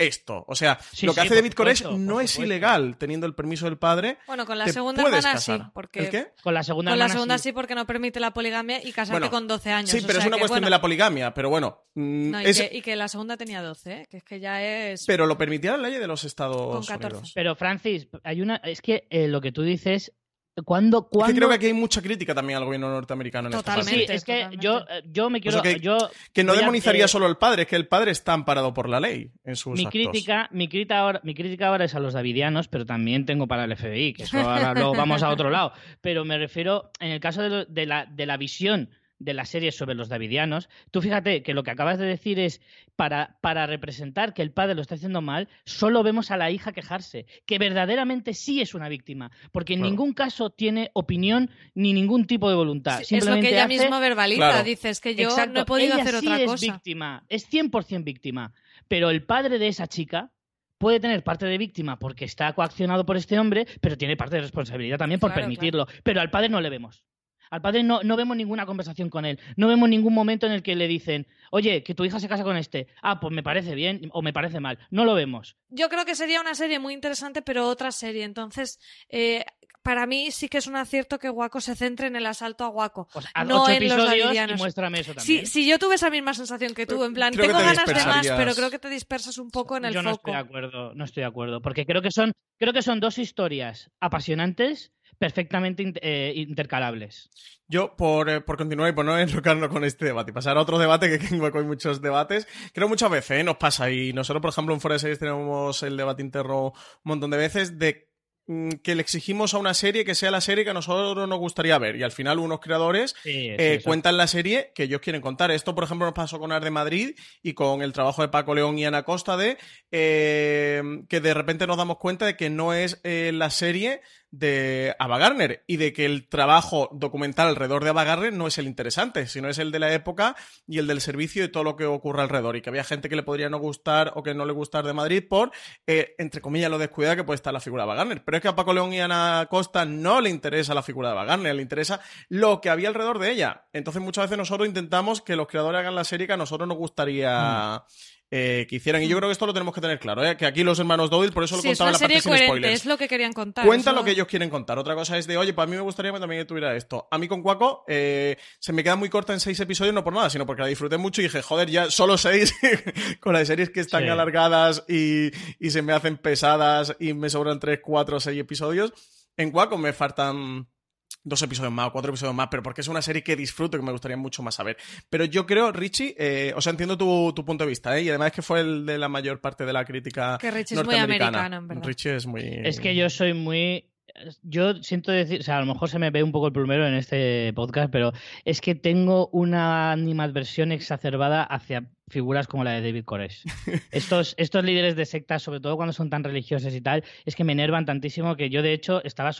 B: esto. O sea,
C: Sí,
B: lo que
C: sí,
B: hace David Koresh no es ilegal teniendo el permiso del padre.
D: Bueno, con la
B: te
D: segunda hermana
B: casar.
D: sí. Porque
B: ¿El qué?
C: Con la segunda
D: Con la segunda
C: sí.
D: sí, porque no permite la poligamia y casarte
B: Bueno,
D: con 12 años.
B: Sí,
D: o
B: pero es una
D: que,
B: cuestión
D: bueno,
B: de la poligamia. Pero bueno, mm,
D: no, y,
B: es-
D: que, y que la segunda tenía 12, ¿eh? que es que ya es.
B: pero lo permitía la ley de los Estados
D: Con 14.
B: Unidos.
C: Pero Francis, hay una, es que eh, lo que tú dices, ¿cuándo,
B: Es
C: cuándo...
B: que creo que aquí hay mucha crítica también al gobierno norteamericano en esta
D: Totalmente.
C: Sí, es que
D: totalmente.
C: yo, eh, yo me quiero,
B: Eso que-
C: yo
B: Que no
C: a-
B: demonizaría
C: eh,
B: solo al padre, es que el padre está amparado por la ley en sus
C: mi
B: actos.
C: crítica, mi crítica ahora, mi crítica ahora es a los davidianos, pero también tengo para el FBI, que eso ahora luego vamos a otro lado. Pero me refiero, en el caso de, lo- de la, de la visión de la serie sobre los davidianos, tú fíjate que lo que acabas de decir es para, para representar que el padre lo está haciendo mal, solo vemos a la hija quejarse, que verdaderamente sí es una víctima, porque en
B: Claro.
C: ningún caso tiene opinión ni ningún tipo de voluntad.
D: Sí, es lo que ella
C: hace-
D: misma verbaliza.
B: Claro.
D: Dice, es que yo
C: Exacto,
D: no he podido
C: ella
D: hacer
C: sí
D: otra
C: es
D: cosa.
C: víctima, es 100% víctima, pero el padre de esa chica puede tener parte de víctima porque está coaccionado por este hombre, pero tiene parte de responsabilidad también por
D: Claro,
C: permitirlo. Pero al padre no le vemos. Al padre no, no vemos ninguna conversación con él. No vemos ningún momento en el que le dicen, oye, que tu hija se casa con este. Ah, pues me parece bien o me parece mal. No lo vemos.
D: Yo creo que sería una serie muy interesante, pero otra serie. Entonces, eh, para mí sí que es un acierto que Waco se centre en el asalto a Waco.
C: Pues haz
D: No
C: ocho
D: en los
C: episodios y
D: davidianos.
C: muéstrame eso
D: Si,
C: también.
D: si yo tuve esa misma sensación que tú, en plan,
B: Creo
D: tengo
B: te
D: ganas de más, pero creo que te dispersas un poco en el
C: Yo no
D: foco.
C: estoy de acuerdo, no estoy de acuerdo, porque creo que son, creo que son dos historias apasionantes, perfectamente eh, intercalables.
B: Yo, por, eh, por continuar y por no enrocarnos con este debate pasar a otro debate, que en Hueco hay muchos debates, creo muchas veces ¿eh? nos pasa y nosotros, por ejemplo, en Fuera de Series tenemos el debate interno un montón de veces de mm, que le exigimos a una serie que sea la serie que a nosotros nos gustaría ver. Y al final unos creadores eh, cuentan la serie que ellos quieren contar. Esto, por ejemplo, nos pasó con Ar de Madrid y con el trabajo de Paco León y Ana Costa de eh, que de repente nos damos cuenta de que no es eh, la serie de Ava Gardner y de que el trabajo documental alrededor de Ava Gardner no es el interesante, sino es el de la época y el del servicio y todo lo que ocurre alrededor. Y que había gente que le podría no gustar o que no le gustar de Madrid por, eh, entre comillas, lo descuidada que puede estar la figura de Ava Gardner. Pero es que a Paco León y Ana Costa no le interesa la figura de Ava Gardner, le interesa lo que había alrededor de ella. Entonces muchas veces nosotros intentamos que los creadores hagan la serie que a nosotros nos gustaría... Mm eh, que hicieran. Y yo creo que esto lo tenemos que tener claro, ¿eh? que aquí los hermanos Dowell, por eso lo contaban
D: en la parte sin spoilers. Es lo que querían contar.
B: Cuentan lo que ellos quieren contar. Otra cosa es de, oye, para pues mí me gustaría que también tuviera esto. A mí con Cuaco eh, se me queda muy corta en seis episodios, no por nada, sino porque la disfruté mucho y dije, joder, ya solo seis con las series que están alargadas y, y se me hacen pesadas y me sobran tres, cuatro, seis episodios. En Cuaco me faltan dos episodios más o cuatro episodios más, pero porque es una serie que disfruto y que me gustaría mucho más saber. Pero yo creo, Richie, eh, o sea, entiendo tu, tu, punto de vista, ¿eh? y además es que fue el de la mayor parte de la crítica.
D: Que Richie es muy americano, en verdad.
B: Richie es muy.
C: Es que yo soy muy yo siento decir, o sea, a lo mejor se me ve un poco el plumero en este podcast, pero es que tengo una animadversión exacerbada hacia figuras como la de David Koresh. Estos, estos líderes de sectas, sobre todo cuando son tan religiosos y tal, es que me enervan tantísimo que yo de hecho estaba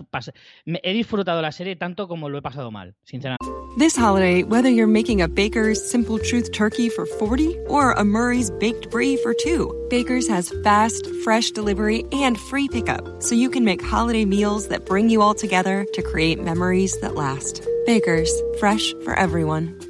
C: he disfrutado la serie tanto como lo he pasado mal, sinceramente.
E: This holiday, whether you're making a Baker's Simple Truth turkey for 40 or a Murray's baked brie for 2, Baker's has fast, fresh delivery and free pickup so you can make holiday meals that bring you all together to create memories that last. Baker's, fresh for everyone.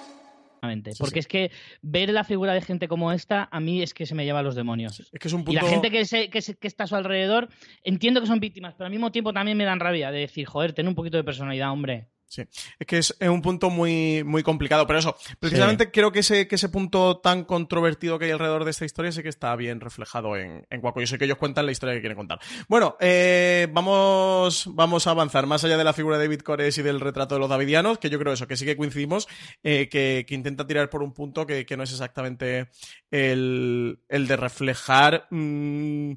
C: Porque es que ver la figura de gente como esta, a mí es que se me lleva a los demonios.
B: Es que es un
C: Y la gente que, que, está a su alrededor, entiendo que son víctimas, pero al mismo tiempo también me dan rabia de decir, joder, ten un poquito de personalidad, hombre.
B: Sí, es que es, un punto muy, muy complicado, pero eso, precisamente creo que ese, que ese punto tan controvertido que hay alrededor de esta historia sí que está bien reflejado en, en Yo sé que ellos cuentan la historia que quieren contar. Bueno, eh, vamos, vamos a avanzar más allá de la figura de David Cores y del retrato de los davidianos, que yo creo eso, que sí que coincidimos, eh, que, intenta tirar por un punto que, no es exactamente el, el de reflejar... Mm,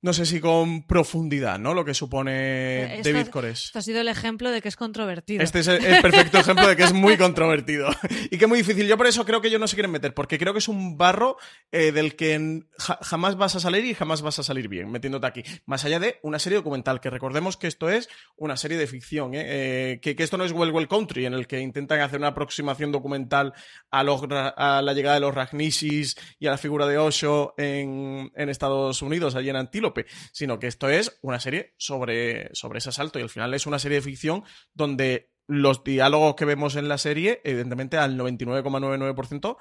B: no sé si con profundidad, ¿no? Lo que supone David Cores.
D: Esto ha sido el ejemplo de que es controvertido.
B: Este es el, perfecto ejemplo de que es muy controvertido. y que es muy difícil. Yo por eso creo que ellos no se quieren meter, porque creo que es un barro eh, del que jamás vas a salir y jamás vas a salir bien, metiéndote aquí. Más allá de una serie documental, que recordemos que esto es una serie de ficción, ¿eh? eh que, esto no es Well Well Country, en el que intentan hacer una aproximación documental a, los, a la llegada de los Ragnisis y a la figura de Osho en, en Estados Unidos, allí en Antilo sino que esto es una serie sobre, sobre ese asalto y al final es una serie de ficción donde los diálogos que vemos en la serie, evidentemente al 99,99%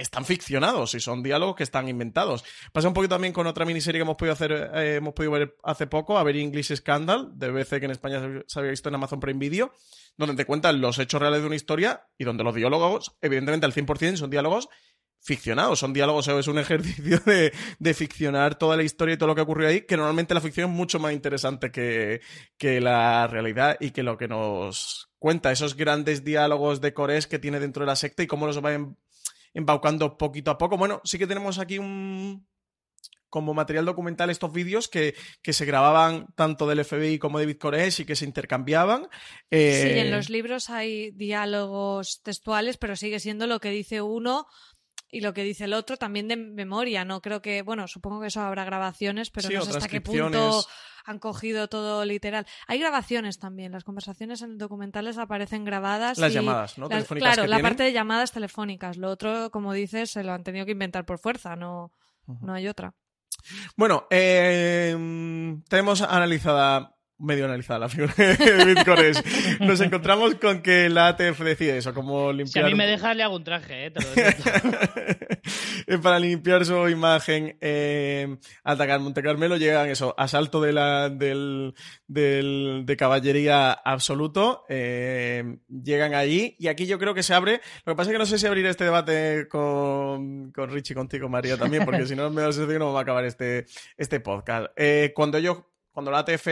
B: están ficcionados y son diálogos que están inventados. Pasa un poquito también con otra miniserie que hemos podido hacer, eh, hemos podido ver hace poco, a ver English Scandal, de BBC que en España se había visto en Amazon Prime Video, donde te cuentan los hechos reales de una historia y donde los diálogos, evidentemente al 100% son diálogos ficcionados, son diálogos, es un ejercicio de, de, ficcionar toda la historia y todo lo que ocurrió ahí, que normalmente la ficción es mucho más interesante que, que la realidad y que lo que nos cuenta, esos grandes diálogos de Cores que tiene dentro de la secta y cómo los va embaucando poquito a poco. Bueno, sí que tenemos aquí un como material documental estos vídeos que, que, se grababan tanto del FBI como de David Koresh y que se intercambiaban.
D: Sí, en eh, los libros hay diálogos textuales, pero sigue siendo lo que dice uno y lo que dice el otro también de memoria. No creo que, bueno, supongo que eso habrá grabaciones, pero no sé hasta qué punto han cogido todo literal. Hay grabaciones también, las conversaciones en documentales aparecen grabadas.
B: Las llamadas, ¿no?
D: claro, la parte de llamadas telefónicas. Lo otro, como dices, se lo han tenido que inventar por fuerza, no, no hay otra.
B: Bueno, eh, tenemos analizada medio analizada la figura de Bitcoin. Nos encontramos con que la ATF decide eso, como limpiar... Si a
C: mí me dejas, le hago un traje, ¿eh?
B: Para limpiar su imagen eh, atacar Monte Carmelo llegan eso, asalto de la, del, del de caballería absoluto, eh, llegan allí y aquí yo creo que se abre, lo que pasa es que no sé si abrir este debate con, con Richie, contigo María también, porque si no me da la sensación que no va a acabar este, este podcast. Eh, cuando ellos cuando la ATF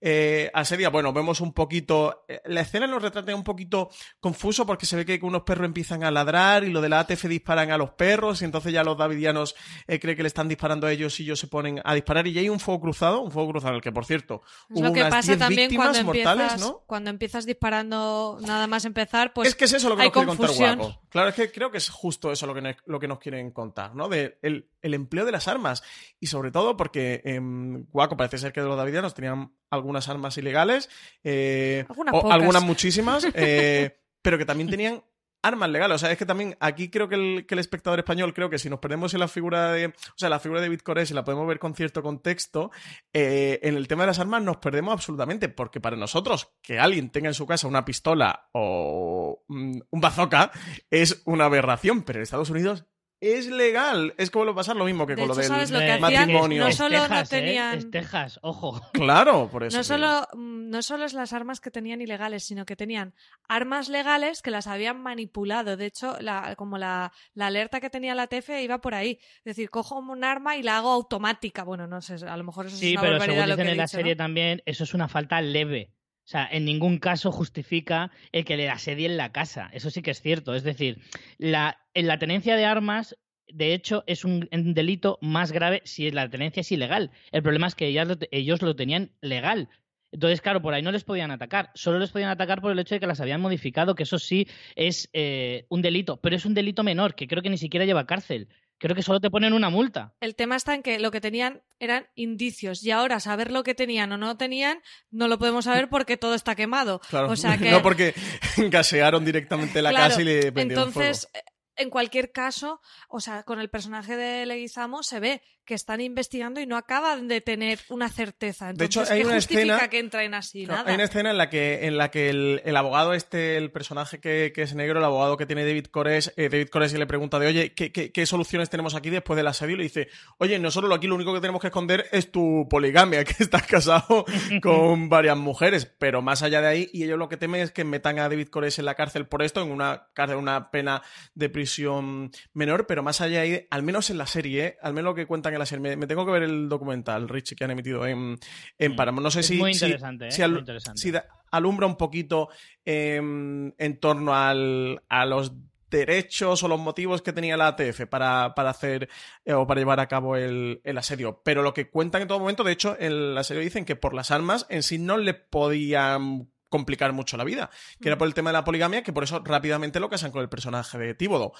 B: eh, asedia, bueno, vemos un poquito. Eh, la escena nos retrata un poquito confuso porque se ve que unos perros empiezan a ladrar y lo de la ATF disparan a los perros y entonces ya los davidianos eh, creen que le están disparando a ellos y ellos se ponen a disparar y ya hay un fuego cruzado, un fuego cruzado, el que por cierto
D: es hubo lo que pasa también cuando empiezas, Cuando empiezas disparando nada más empezar, pues.
B: Es que es eso lo que nos quiere contar Guaco. Claro, es que creo que es justo eso lo que, lo que nos quieren contar, ¿no? De el, empleo de las armas y sobre todo porque eh, Guaco parece ser que de los davidianos tenían algunas armas ilegales, eh, algunas, muchísimas, eh, pero que también tenían armas legales. O sea, es que también aquí creo que el, espectador español, creo que si nos perdemos en la figura de. O sea, la figura de Bitcoin, si la podemos ver con cierto contexto, eh, en el tema de las armas nos perdemos absolutamente. Porque para nosotros, que alguien tenga en su casa una pistola o mm, un bazooka es una aberración. Pero en Estados Unidos es legal. Es como lo pasar lo mismo que con lo del matrimonio.
D: No solo no
C: ¿eh?
D: tenían.
C: Texas, ojo.
B: Claro, por eso.
D: No solo, mm, no solo es las armas que tenían ilegales, sino que tenían armas legales que las habían manipulado. De hecho, la, como la, la, alerta que tenía la TF iba por ahí. Es decir, cojo un arma y la hago automática. Bueno, no sé, a lo mejor eso
C: sí,
D: es una
C: pero
D: según
C: dicen
D: en
C: la serie también, eso es una falta leve. O sea, en ningún caso justifica el que le asedie en la casa. Eso sí que es cierto. Es decir, la, en la tenencia de armas, de hecho, es un, delito más grave si la tenencia es ilegal. El problema es que ellos lo tenían legal. Entonces, claro, por ahí no les podían atacar. Solo les podían atacar por el hecho de que las habían modificado, que eso sí es eh, un delito. Pero es un delito menor, que creo que ni siquiera lleva cárcel. Creo que solo te ponen una multa.
D: El tema está en que lo que tenían eran indicios y ahora saber lo que tenían o no tenían no lo podemos saber porque todo está quemado.
B: Claro.
D: O sea que...
B: No porque gasearon directamente la casa y le prendieron
D: Entonces, en cualquier caso, o sea, con el personaje de Leguizamo se ve que están investigando y no acaban de tener una certeza. Entonces,
B: de hecho, hay una escena
D: que entren así? Nada.
B: Hay una escena en la que, en la que el, abogado este, el personaje que, es negro, el abogado que tiene David Cores, eh, David Cores le pregunta de, oye, ¿qué, soluciones tenemos aquí después del asedio? Y le dice, oye, nosotros aquí lo único que tenemos que esconder es tu poligamia, que estás casado con varias mujeres, pero más allá de ahí, y ellos lo que temen es que metan a David Cores en la cárcel por esto, en una cárcel, una pena de prisión menor, pero más allá de ahí, al menos en la serie, al menos lo que cuentan en la serie. Me, tengo que ver el documental, Rich, que han emitido en, en mm. Paramount. No sé si,
C: muy
B: interesante,
C: si,
B: ¿eh? alumbra un poquito em, en torno al, a los derechos o los motivos que tenía la ATF para, hacer eh, o para llevar a cabo el, asedio. Pero lo que cuentan en todo momento, de hecho, en el asedio dicen que por las armas en sí no le podían complicar mucho la vida, que era mm. por el tema de la poligamia, que por eso rápidamente lo casan con el personaje de Tíbodo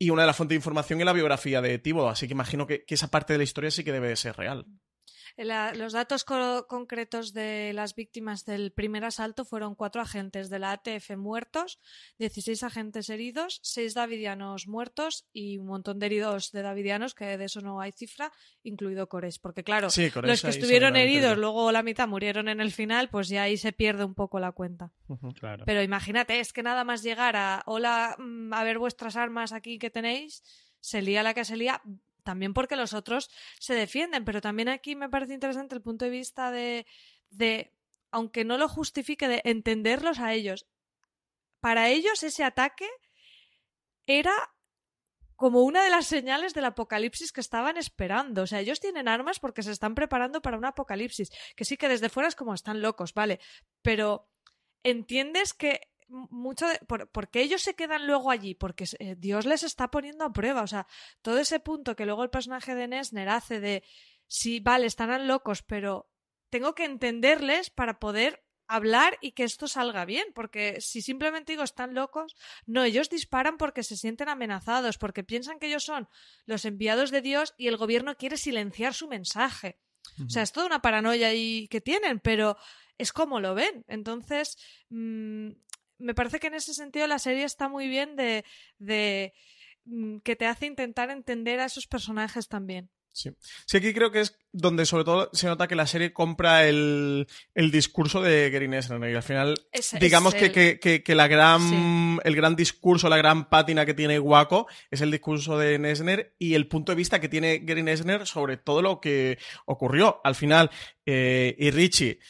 B: y una de las fuentes de información es la biografía de Tíbodo, así que imagino que, que, esa parte de la historia sí que debe de ser real
D: los datos concretos de las víctimas del primer asalto fueron cuatro agentes de la ATF muertos, 16 agentes heridos, seis davidianos muertos y un montón de heridos de davidianos, que de eso no hay cifra, incluido Cores. Porque claro, los que estuvieron heridos, luego la mitad murieron en el final, pues ya ahí se pierde un poco la cuenta. Pero imagínate, es que nada más llegar a, hola, mm, a ver vuestras armas aquí que tenéis, se lía la que se lía también porque los otros se defienden, pero también aquí me parece interesante el punto de vista de, de aunque no lo justifique, de entenderlos a ellos. Para ellos ese ataque era como una de las señales del apocalipsis que estaban esperando. O sea, ellos tienen armas porque se están preparando para un apocalipsis. Que sí que desde fuera es como están locos, ¿vale? Pero entiendes que mucho de, por, porque ellos se quedan luego allí, porque eh, Dios les está poniendo a prueba. O sea, todo ese punto que luego el personaje de Nesner hace de sí, vale, estarán locos, pero tengo que entenderles para poder hablar y que esto salga bien, porque si simplemente digo están locos, no, ellos disparan porque se sienten amenazados, porque piensan que ellos son los enviados de Dios y el gobierno quiere silenciar su mensaje. O sea, es toda una paranoia ahí que tienen, pero es como lo ven. Entonces, mm, me parece que en ese sentido la serie está muy bien de, de mm, que te hace intentar entender a esos personajes también.
B: Sí. sí, aquí creo que es donde sobre todo se nota que la serie compra el, el discurso de Gary Nesner y al final
D: Es-
B: digamos
D: es
B: que,
D: el-
B: que, que, que la gran
D: Sí.
B: el gran discurso, la gran pátina que tiene Waco es el discurso de Nesner y el punto de vista que tiene Gary Nesner sobre todo lo que ocurrió. Al final, eh, y Richie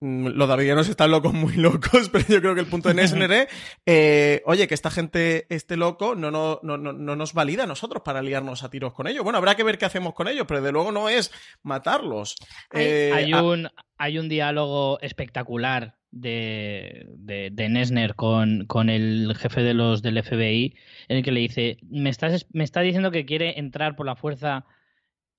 B: los davidianos están locos, muy locos, pero yo creo que el punto de Nesner es, eh, oye, que esta gente esté loco no, no, no, no, no nos valida a nosotros para liarnos a tiros con ellos. Bueno, habrá que ver qué hacemos con ellos, pero de luego no es matarlos.
D: Hay-
B: Eh,
C: hay, un, hay un diálogo espectacular de, de, de Nesner con, con el jefe de los del FBI en el que le dice, me estás me está diciendo que quiere entrar por la fuerza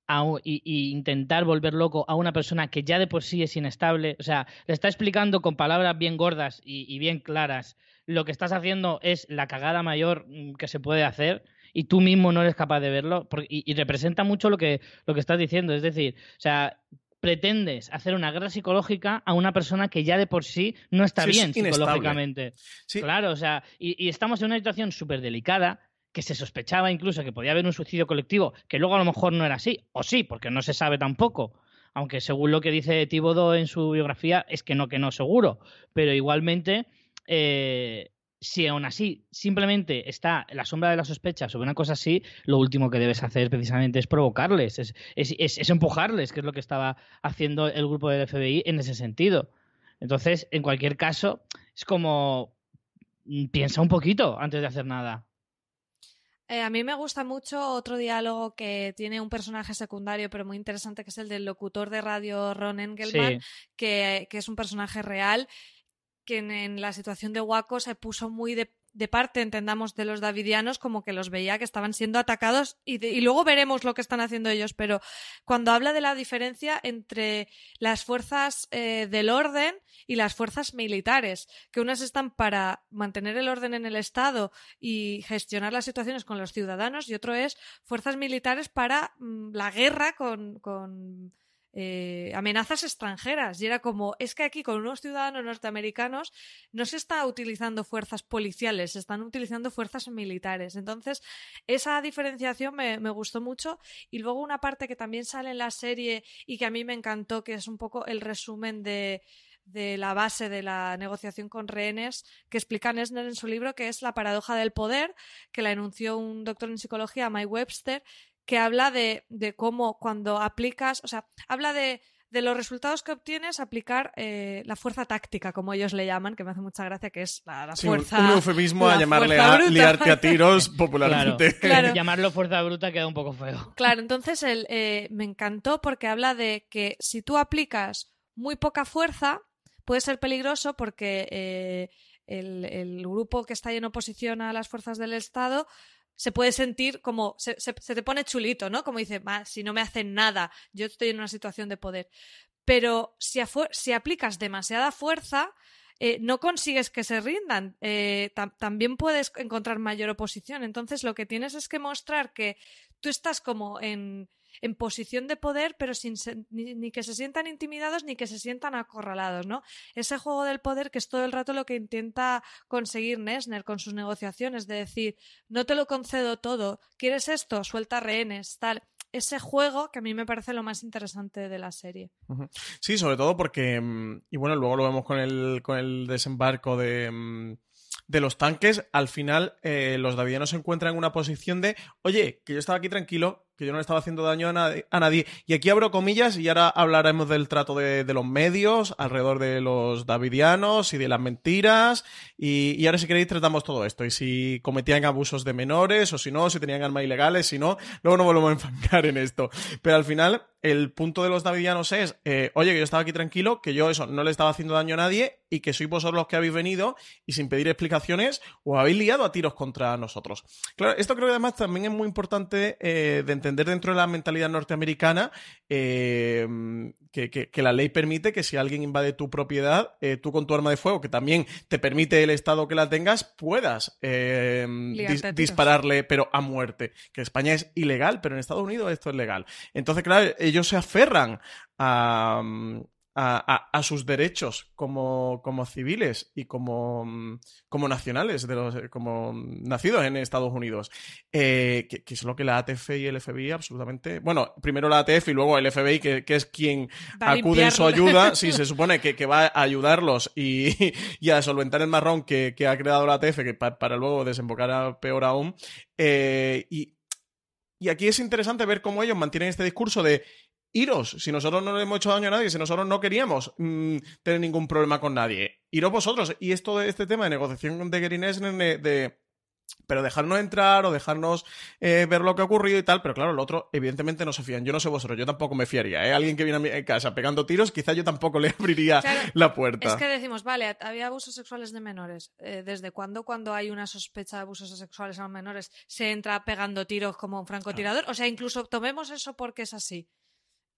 C: a un- y, y intentar volver loco a una persona que ya de por sí es inestable. O sea, le está explicando con palabras bien gordas y, y bien claras lo que estás haciendo es la cagada mayor mm, que se puede hacer y tú mismo no eres capaz de verlo y, y representa mucho lo que, lo que estás diciendo. Es decir, o sea, pretendes hacer una guerra psicológica a una persona que ya de por sí no está
B: Sí,
C: bien psicológicamente.
B: sí,
C: Claro, o sea, y, y estamos en una situación súper delicada que se sospechaba incluso que podía haber un suicidio colectivo, que luego a lo mejor no era así, o sí, porque no se sabe tampoco. Aunque según lo que dice Thibodeau en su biografía, es que no, que no seguro. Pero igualmente, eh, si aún así simplemente está la sombra de la sospecha sobre una cosa así, lo último que debes hacer precisamente es provocarles, es, es, es- es empujarles, que es lo que estaba haciendo el grupo del FBI en ese sentido. Entonces, en cualquier caso, es como mm, piensa un poquito antes de hacer nada.
D: Eh, a mí me gusta mucho otro diálogo que tiene un personaje secundario, pero muy interesante, que es el del locutor de radio Ron Engelman,
C: Sí.
D: que, que es un personaje real, que en, en la situación de Waco se puso muy de, de parte, entendamos, de los davidianos, como que los veía que estaban siendo atacados y, de- y luego veremos lo que están haciendo ellos, pero cuando habla de la diferencia entre las fuerzas eh, del orden y las fuerzas militares, que unas están para mantener el orden en el Estado y gestionar las situaciones con los ciudadanos y otro es fuerzas militares para mm, la guerra con, con eh, amenazas extranjeras. Y era como, es que aquí con unos ciudadanos norteamericanos no se está utilizando fuerzas policiales, se están utilizando fuerzas militares. Entonces, esa diferenciación me, me gustó mucho. Y luego una parte que también sale en la serie y que a mí me encantó, que es un poco el resumen de de la base de la negociación con rehenes que explica Nesner en su libro, que es La paradoja del poder, que la enunció un doctor en psicología, Mike Webster, que habla de, de cómo cuando aplicas, o sea, habla de, de los resultados que obtienes aplicar eh, la fuerza táctica, como ellos le llaman, que me hace mucha gracia, que es la, la
B: sí,
D: fuerza.
B: un eufemismo a llamarle a
D: bruta.
B: liarte a tiros popularmente.
D: Claro.
C: llamarlo fuerza bruta queda un poco feo.
D: Claro, entonces el, eh, me encantó porque habla de que si tú aplicas muy poca fuerza, puede ser peligroso porque eh, el, el grupo que está en oposición a las fuerzas del Estado se puede sentir como, se, se- te pone chulito, ¿no? Como dice, "Va, si no me hacen nada, yo estoy en una situación de poder. Pero si, aplicas demasiada fuerza, eh, no consigues que se rindan. Eh, tam- también puedes encontrar mayor oposición. Entonces, lo que tienes es que mostrar que tú estás como en, en posición de poder, pero sin ni que se sientan intimidados ni que se sientan acorralados, ¿no? Ese juego del poder que es todo el rato lo que intenta conseguir Nesner con sus negociaciones, de decir, no te lo concedo todo, ¿quieres esto? Suelta rehenes, tal. Ese juego que a mí me parece lo más interesante de la serie.
B: Sí, sobre todo porque, mm, y bueno, luego lo vemos con el, con el desembarco de, mm, de los tanques, al final eh, los davidianos se encuentran en una posición de, oye, que yo estaba aquí tranquilo, que yo no le estaba haciendo daño a nadie. Y aquí abro comillas y ahora hablaremos del trato de, de los medios alrededor de los davidianos y de las mentiras. Y, y ahora si queréis tratamos todo esto. Y si cometían abusos de menores o si no, si tenían armas ilegales, si no, luego no volvemos a enfangar en esto. Pero al final, el punto de los davidianos es, eh, oye, que yo estaba aquí tranquilo, que yo eso no le estaba haciendo daño a nadie y que sois vosotros los que habéis venido y sin pedir explicaciones os habéis liado a tiros contra nosotros. Claro, esto creo que además también es muy importante eh, de entender dentro de la mentalidad norteamericana eh, que, que- que la ley permite que si alguien invade tu propiedad, eh, tú con tu arma de fuego, que también te permite el Estado que la tengas, puedas eh, dis-
D: tiros.
B: dispararle, pero a muerte. Que en España es ilegal, pero en Estados Unidos esto es legal. Entonces, claro, ellos se aferran a, a, a, sus derechos como, como civiles y como, mm, como nacionales, de los, como nacidos en Estados Unidos, eh, que, es lo que la ATF y el FBI absolutamente... Bueno, primero la ATF y luego el FBI, que, es quien acude en su ayuda, sí, se supone que, va a ayudarlos y, a solventar el marrón que, ha creado la ATF, que para luego desembocar peor aún. Eh, y, y aquí es interesante ver cómo ellos mantienen este discurso de iros, si nosotros no le hemos hecho daño a nadie, si nosotros no queríamos mm, tener ningún problema con nadie, iros vosotros. Y esto de este tema de negociación de Gary de, pero dejarnos entrar o dejarnos eh, ver lo que ha ocurrido y tal, pero claro, el otro evidentemente no se fían. Yo no sé vosotros, yo tampoco me fiaría. ¿eh? Alguien que viene a mi casa pegando tiros, quizá yo tampoco le abriría la puerta.
D: Es que decimos, vale, había abusos sexuales de menores. Eh, ¿Desde cuándo cuando hay una sospecha de abusos sexuales a los menores se entra pegando tiros como un francotirador? O sea, incluso tomemos eso porque es así.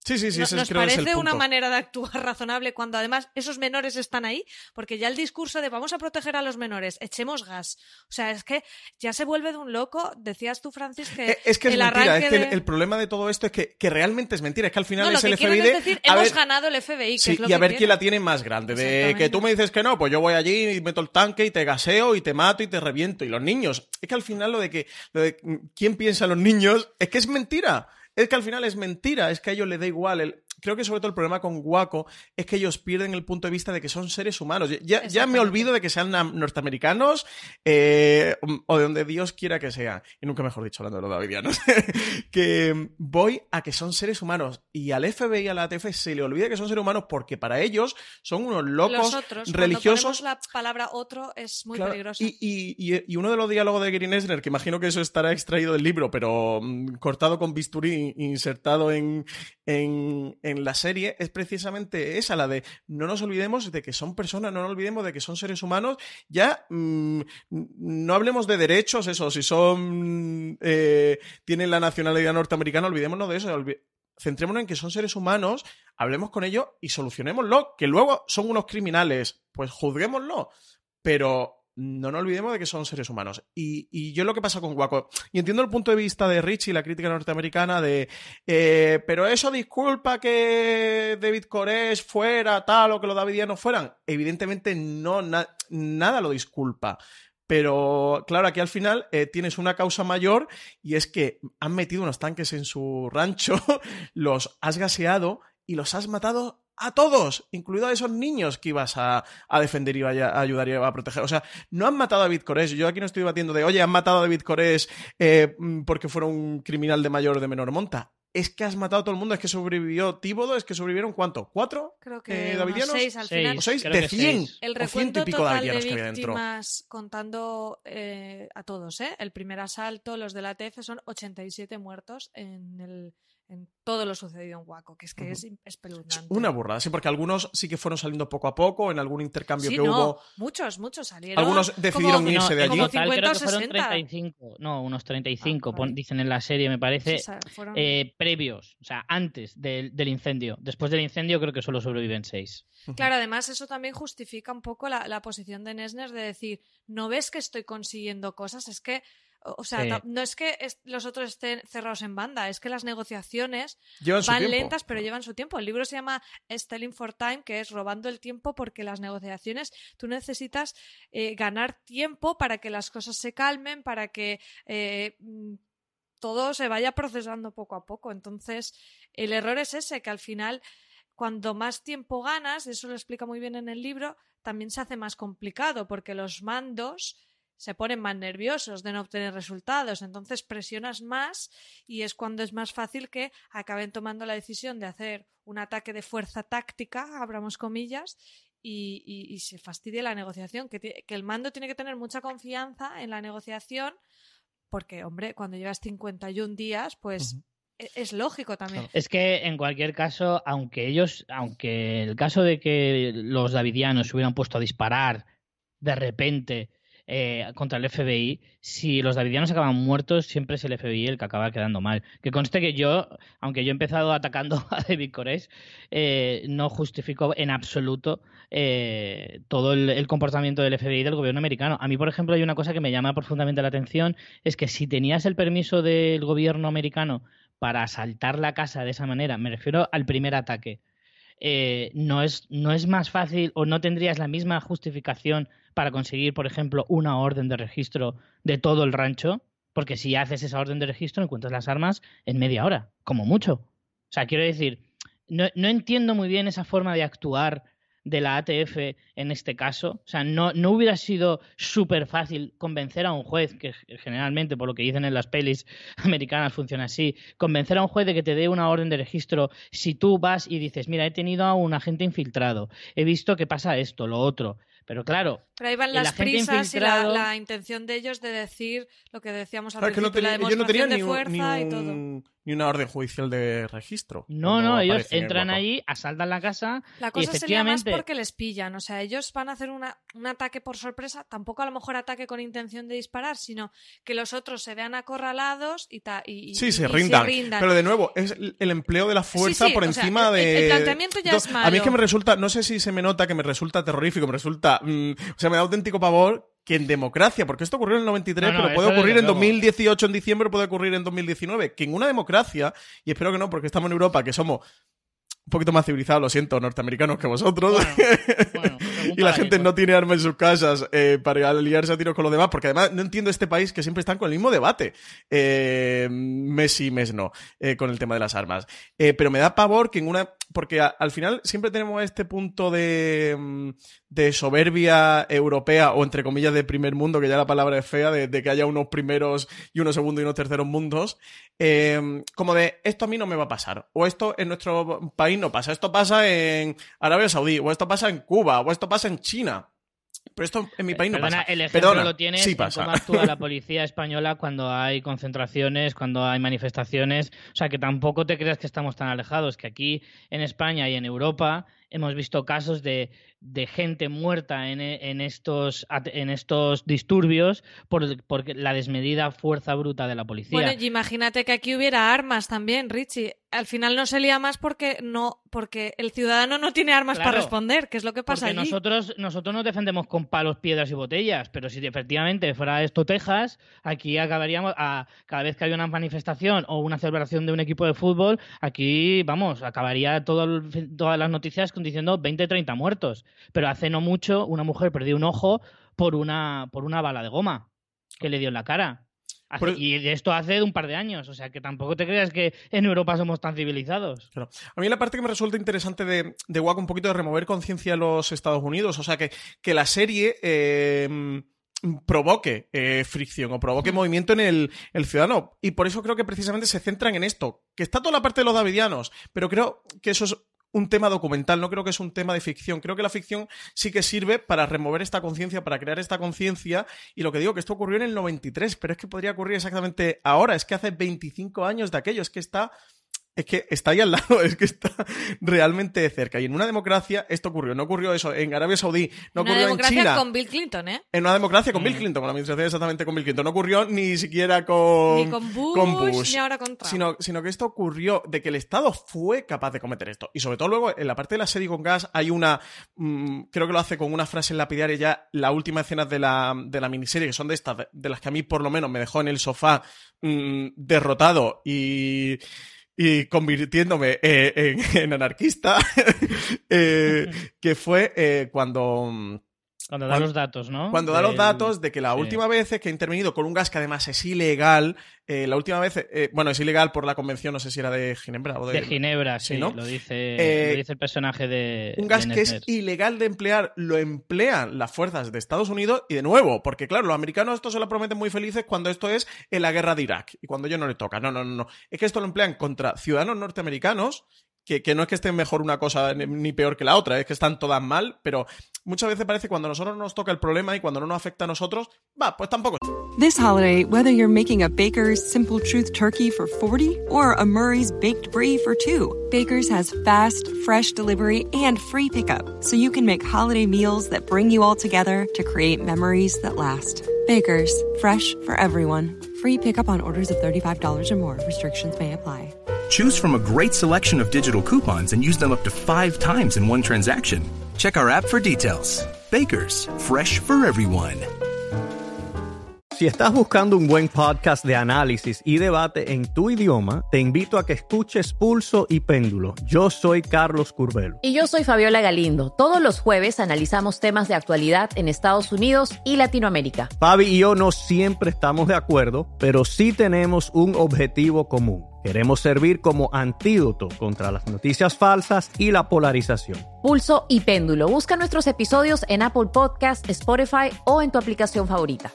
B: Sí, sí, sí.
D: nos parece una manera de actuar razonable cuando además esos menores están ahí, porque ya el discurso de vamos a proteger a los menores, echemos gas. O sea, es que ya se vuelve de un loco. Decías tú, Francis, que.
B: Eh, es que es mentira. Es que el, problema de todo esto es que, realmente es mentira. Es que al final es el
D: FBI.
B: Es
D: decir, hemos ganado el FBI.
B: sí, y a ver quién la tiene más grande. De que tú me dices que no, pues yo voy allí y meto el tanque y te gaseo y te mato y te reviento. Y los niños. Es que al final lo de que. Lo de quién piensa en los niños es que es mentira. Es que al final es mentira, es que a ellos les da igual. El, creo que sobre todo el problema con Guaco es que ellos pierden el punto de vista de que son seres humanos. Ya, ya me olvido de que sean norteamericanos eh, o de donde Dios quiera que sea. Y nunca mejor dicho hablando de los davidianos. que voy a que son seres humanos. Y al FBI y a la ATF se le olvida que son seres humanos porque para ellos son unos locos religiosos.
D: la palabra otro es muy peligroso.
B: Y, y, uno de los diálogos de Green Esner, que imagino que eso estará extraído del libro, pero mm, cortado con bisturí insertado en, en, la serie es precisamente esa, la de no nos olvidemos de que son personas, no nos olvidemos de que son seres humanos. Ya mm, no hablemos de derechos, eso, si son. Eh, tienen la nacionalidad norteamericana, olvidémonos de eso. centrémonos en que son seres humanos, hablemos con ellos y solucionémoslo. Que luego son unos criminales, pues juzguémoslo. Pero no nos olvidemos de que son seres humanos. Y, yo lo que pasa con Waco, y entiendo el punto de vista de Richie, la crítica norteamericana, de, eh, pero eso disculpa que David Koresh fuera tal o que los davidianos fueran. Evidentemente no, nada lo disculpa. Pero claro, aquí al final eh, tienes una causa mayor y es que han metido unos tanques en su rancho, los has gaseado y los has matado a todos, incluido a esos niños que ibas a, defender y a, ayudar y a proteger. O sea, no han matado a David Cores. Yo aquí no estoy debatiendo de, oye, han matado a David Cores eh, mm, porque fuera un criminal de mayor o de menor monta. Es que has matado a todo el mundo, es que sobrevivió Tíbodo, es que sobrevivieron ¿cuánto? ¿Cuatro?
D: Creo que eh, seis al final.
B: ¿O seis? de cien.
D: El recuento y pico total de víctimas contando eh, a todos, ¿eh? El primer asalto, los de la TF son 87 muertos en el en todo lo sucedido en Waco, que es que es espeluznante.
B: Una burrada, sí, porque algunos sí que fueron saliendo poco a poco, en algún intercambio que hubo.
D: Muchos, muchos salieron.
B: Algunos decidieron irse de allí.
C: Como 50 creo que fueron 35, no, unos 35, ah, dicen en la serie, me parece, eh, previos, o sea, antes del, incendio. Después del incendio creo que solo sobreviven 6.
D: Claro, además eso también justifica un poco la, la posición de Nesner de decir, no ves que estoy consiguiendo cosas, es que o sea, no es que los otros estén cerrados en banda, es que las negociaciones van lentas, pero llevan su tiempo. El libro se llama Stelling for Time, que es robando el tiempo porque las negociaciones tú necesitas eh, ganar tiempo para que las cosas se calmen, para que eh, mm, todo se vaya procesando poco a poco. Entonces, el error es ese, que al final, cuando más tiempo ganas, eso lo explica muy bien en el libro, también se hace más complicado porque los mandos se ponen más nerviosos de no obtener resultados, entonces presionas más y es cuando es más fácil que acaben tomando la decisión de hacer un ataque de fuerza táctica, abramos comillas, y, se fastidie la negociación, que, el mando tiene que tener mucha confianza en la negociación, porque, hombre, cuando llevas 51 días, pues... E, es lógico también.
C: Es que en cualquier caso, aunque ellos, aunque el caso de que los davidianos se hubieran puesto a disparar de repente eh, contra el FBI, si los davidianos acaban muertos, siempre es el FBI el que acaba quedando mal. Que conste que yo, aunque yo he empezado atacando a David Koresh, eh, no justifico en absoluto eh, todo el, comportamiento del FBI y del gobierno americano. A mí, por ejemplo, hay una cosa que me llama profundamente la atención, es que si tenías el permiso del gobierno americano para asaltar la casa de esa manera, me refiero al primer ataque, eh, no, es, no es más fácil o no tendrías la misma justificación para conseguir, por ejemplo, una orden de registro de todo el rancho, porque si haces esa orden de registro encuentras las armas en media hora, como mucho. O sea, quiero decir, no, no entiendo muy bien esa forma de actuar de la ATF en este caso. O sea, no, no hubiera sido súper fácil convencer a un juez, que generalmente por lo que dicen en las pelis americanas funciona así, convencer a un juez de que te dé una orden de registro si tú vas y dices, mira, he tenido a un agente infiltrado, he visto que pasa esto, lo otro. Pero claro.
D: Pero ahí van las prisas y la, intención de ellos de decir lo que decíamos al principio,
B: que
D: la demostración
B: no
D: de fuerza
B: y
D: todo
B: ni una orden judicial de registro.
C: No, no, ellos entran allí, asaltan la casa.
D: La cosa
C: y
D: sería más porque les pillan. O sea, ellos van a hacer una, un ataque por sorpresa, tampoco a lo mejor ataque con intención de disparar, sino que los otros se vean acorralados y, ta, y,
B: sí, se, rindan. Pero de nuevo, es el empleo de la fuerza por encima de.
D: El planteamiento ya es malo.
B: A mí es que me resulta, no sé si se me nota que me resulta terrorífico, me resulta. Mm, o sea, me da auténtico pavor que en democracia, porque esto ocurrió en el 93, pero puede ocurrir en 2018 en diciembre, puede ocurrir en 2019, que en una democracia, y espero que no, porque estamos en Europa, que somos un poquito más civilizados, lo siento, norteamericanos que vosotros. y la gente no tiene armas en sus casas eh, para aliarse a tiros con los demás, porque además no entiendo este país que siempre están con el mismo debate. Eh, mes sí, mes no, eh, con el tema de las armas. Pero me da pavor que en una porque al final siempre tenemos este punto de, mm, de, soberbia europea, o entre comillas de primer mundo, que ya la palabra es fea, de, que haya unos primeros y unos segundos y unos terceros mundos, em, como de esto a mí no me va a pasar, o esto en nuestro país no pasa, esto pasa en Arabia Saudí, o esto pasa en Cuba, o esto pasa en China. Pero esto en mi país no pasa.
C: El ejemplo lo tienes sí pasa. cómo actúa la policía española cuando hay concentraciones, cuando hay manifestaciones. O sea, que tampoco te creas que estamos tan alejados, que aquí en España y en Europa hemos visto casos de, de gente muerta en, en, estos, en estos disturbios por, por, la desmedida fuerza bruta de la policía.
D: Bueno, y imagínate que aquí hubiera armas también, Richie. Al final no se lía más porque no porque el ciudadano no tiene armas para responder, que es lo que pasa
C: porque nosotros nosotros nos defendemos con palos, piedras y botellas, pero si efectivamente fuera esto Texas, aquí acabaríamos a cada vez que hay una manifestación o una celebración de un equipo de fútbol, aquí vamos, acabaría todo, todas las noticias diciendo 20 30 muertos, pero hace no mucho una mujer perdió un ojo por una por una bala de goma que le dio en la cara. Y esto hace un par de años, o sea que tampoco te creas que en Europa somos tan civilizados.
B: A mí la parte que me resulta interesante de, de WAC un poquito de remover conciencia a los Estados Unidos, o sea que, que la serie em, provoque eh, fricción o provoque movimiento en el, el, ciudadano. Y por eso creo que precisamente se centran en esto, que está toda la parte de los davidianos, pero creo que eso es un tema documental, no creo que es un tema de ficción. Creo que la ficción sí que sirve para remover esta conciencia, para crear esta conciencia. Y lo que digo, que esto ocurrió en el 93, pero es que podría ocurrir exactamente ahora. Es que hace 25 años de aquello, es que está es que está ahí al lado, es que está realmente cerca. Y en una democracia esto ocurrió. No ocurrió eso en Arabia Saudí, no ocurrió en China.
D: En una democracia con Bill Clinton, ¿eh?
B: En una democracia con Bill mm. Clinton, con la administración exactamente con Bill Clinton. No ocurrió ni siquiera con,
D: ni con, Bush, ni ahora con Trump.
B: Sino, sino que esto ocurrió de que el Estado fue capaz de cometer esto. Y sobre todo luego, en la parte de la serie con gas, hay una. Mmm, creo que lo hace con una frase lapidaria ya, la última escena de la, de la miniserie, que son de estas, de, las que a mí por lo menos me dejó en el sofá mmm, derrotado y y convirtiéndome eh, en, anarquista, eh, que fue eh, cuando
C: cuando da los datos, ¿no?
B: Cuando da los datos de que la última vez que ha intervenido con un gas que además es ilegal, eh, la última vez, eh, bueno, es ilegal por la convención, no sé si era de Ginebra o de...
C: De Ginebra, sí, ¿no? lo, dice, lo dice el personaje de...
B: Un gas que es ilegal de emplear, lo emplean las fuerzas de Estados Unidos y de nuevo, porque claro, los americanos esto se lo prometen muy felices cuando esto es en la guerra de Irak y cuando ellos no le toca. No, no, no, no. Es que esto lo emplean contra ciudadanos norteamericanos que, que, no es que esté mejor una cosa ni peor que la otra, es que están todas mal, pero muchas veces parece cuando a nosotros nos toca el problema y cuando no nos afecta a nosotros, va, pues tampoco.
E: This holiday, whether you're making a Baker's Simple Truth turkey for 40 or a Murray's baked brie for 2, Baker's has fast, fresh delivery and free pickup, so you can make holiday meals that bring you all together to create memories that last. Baker's, fresh for everyone. Free pickup on orders of $35 or more. Restrictions may apply.
F: Choose from a great selection of digital coupons and use them up to five times in one transaction. Check our app for details. Bakers, fresh for everyone.
G: Si estás buscando un buen podcast de análisis y debate en tu idioma, te invito a que escuches Pulso y Péndulo. Yo soy Carlos Curbelo.
H: Y yo soy Fabiola Galindo. Todos los jueves analizamos temas de actualidad en Estados Unidos y Latinoamérica.
G: Fabi y yo no siempre estamos de acuerdo, pero sí tenemos un objetivo común. Queremos servir como antídoto contra las noticias falsas y la polarización.
H: Pulso y Péndulo. Busca nuestros episodios en Apple Podcast, Spotify o en tu aplicación favorita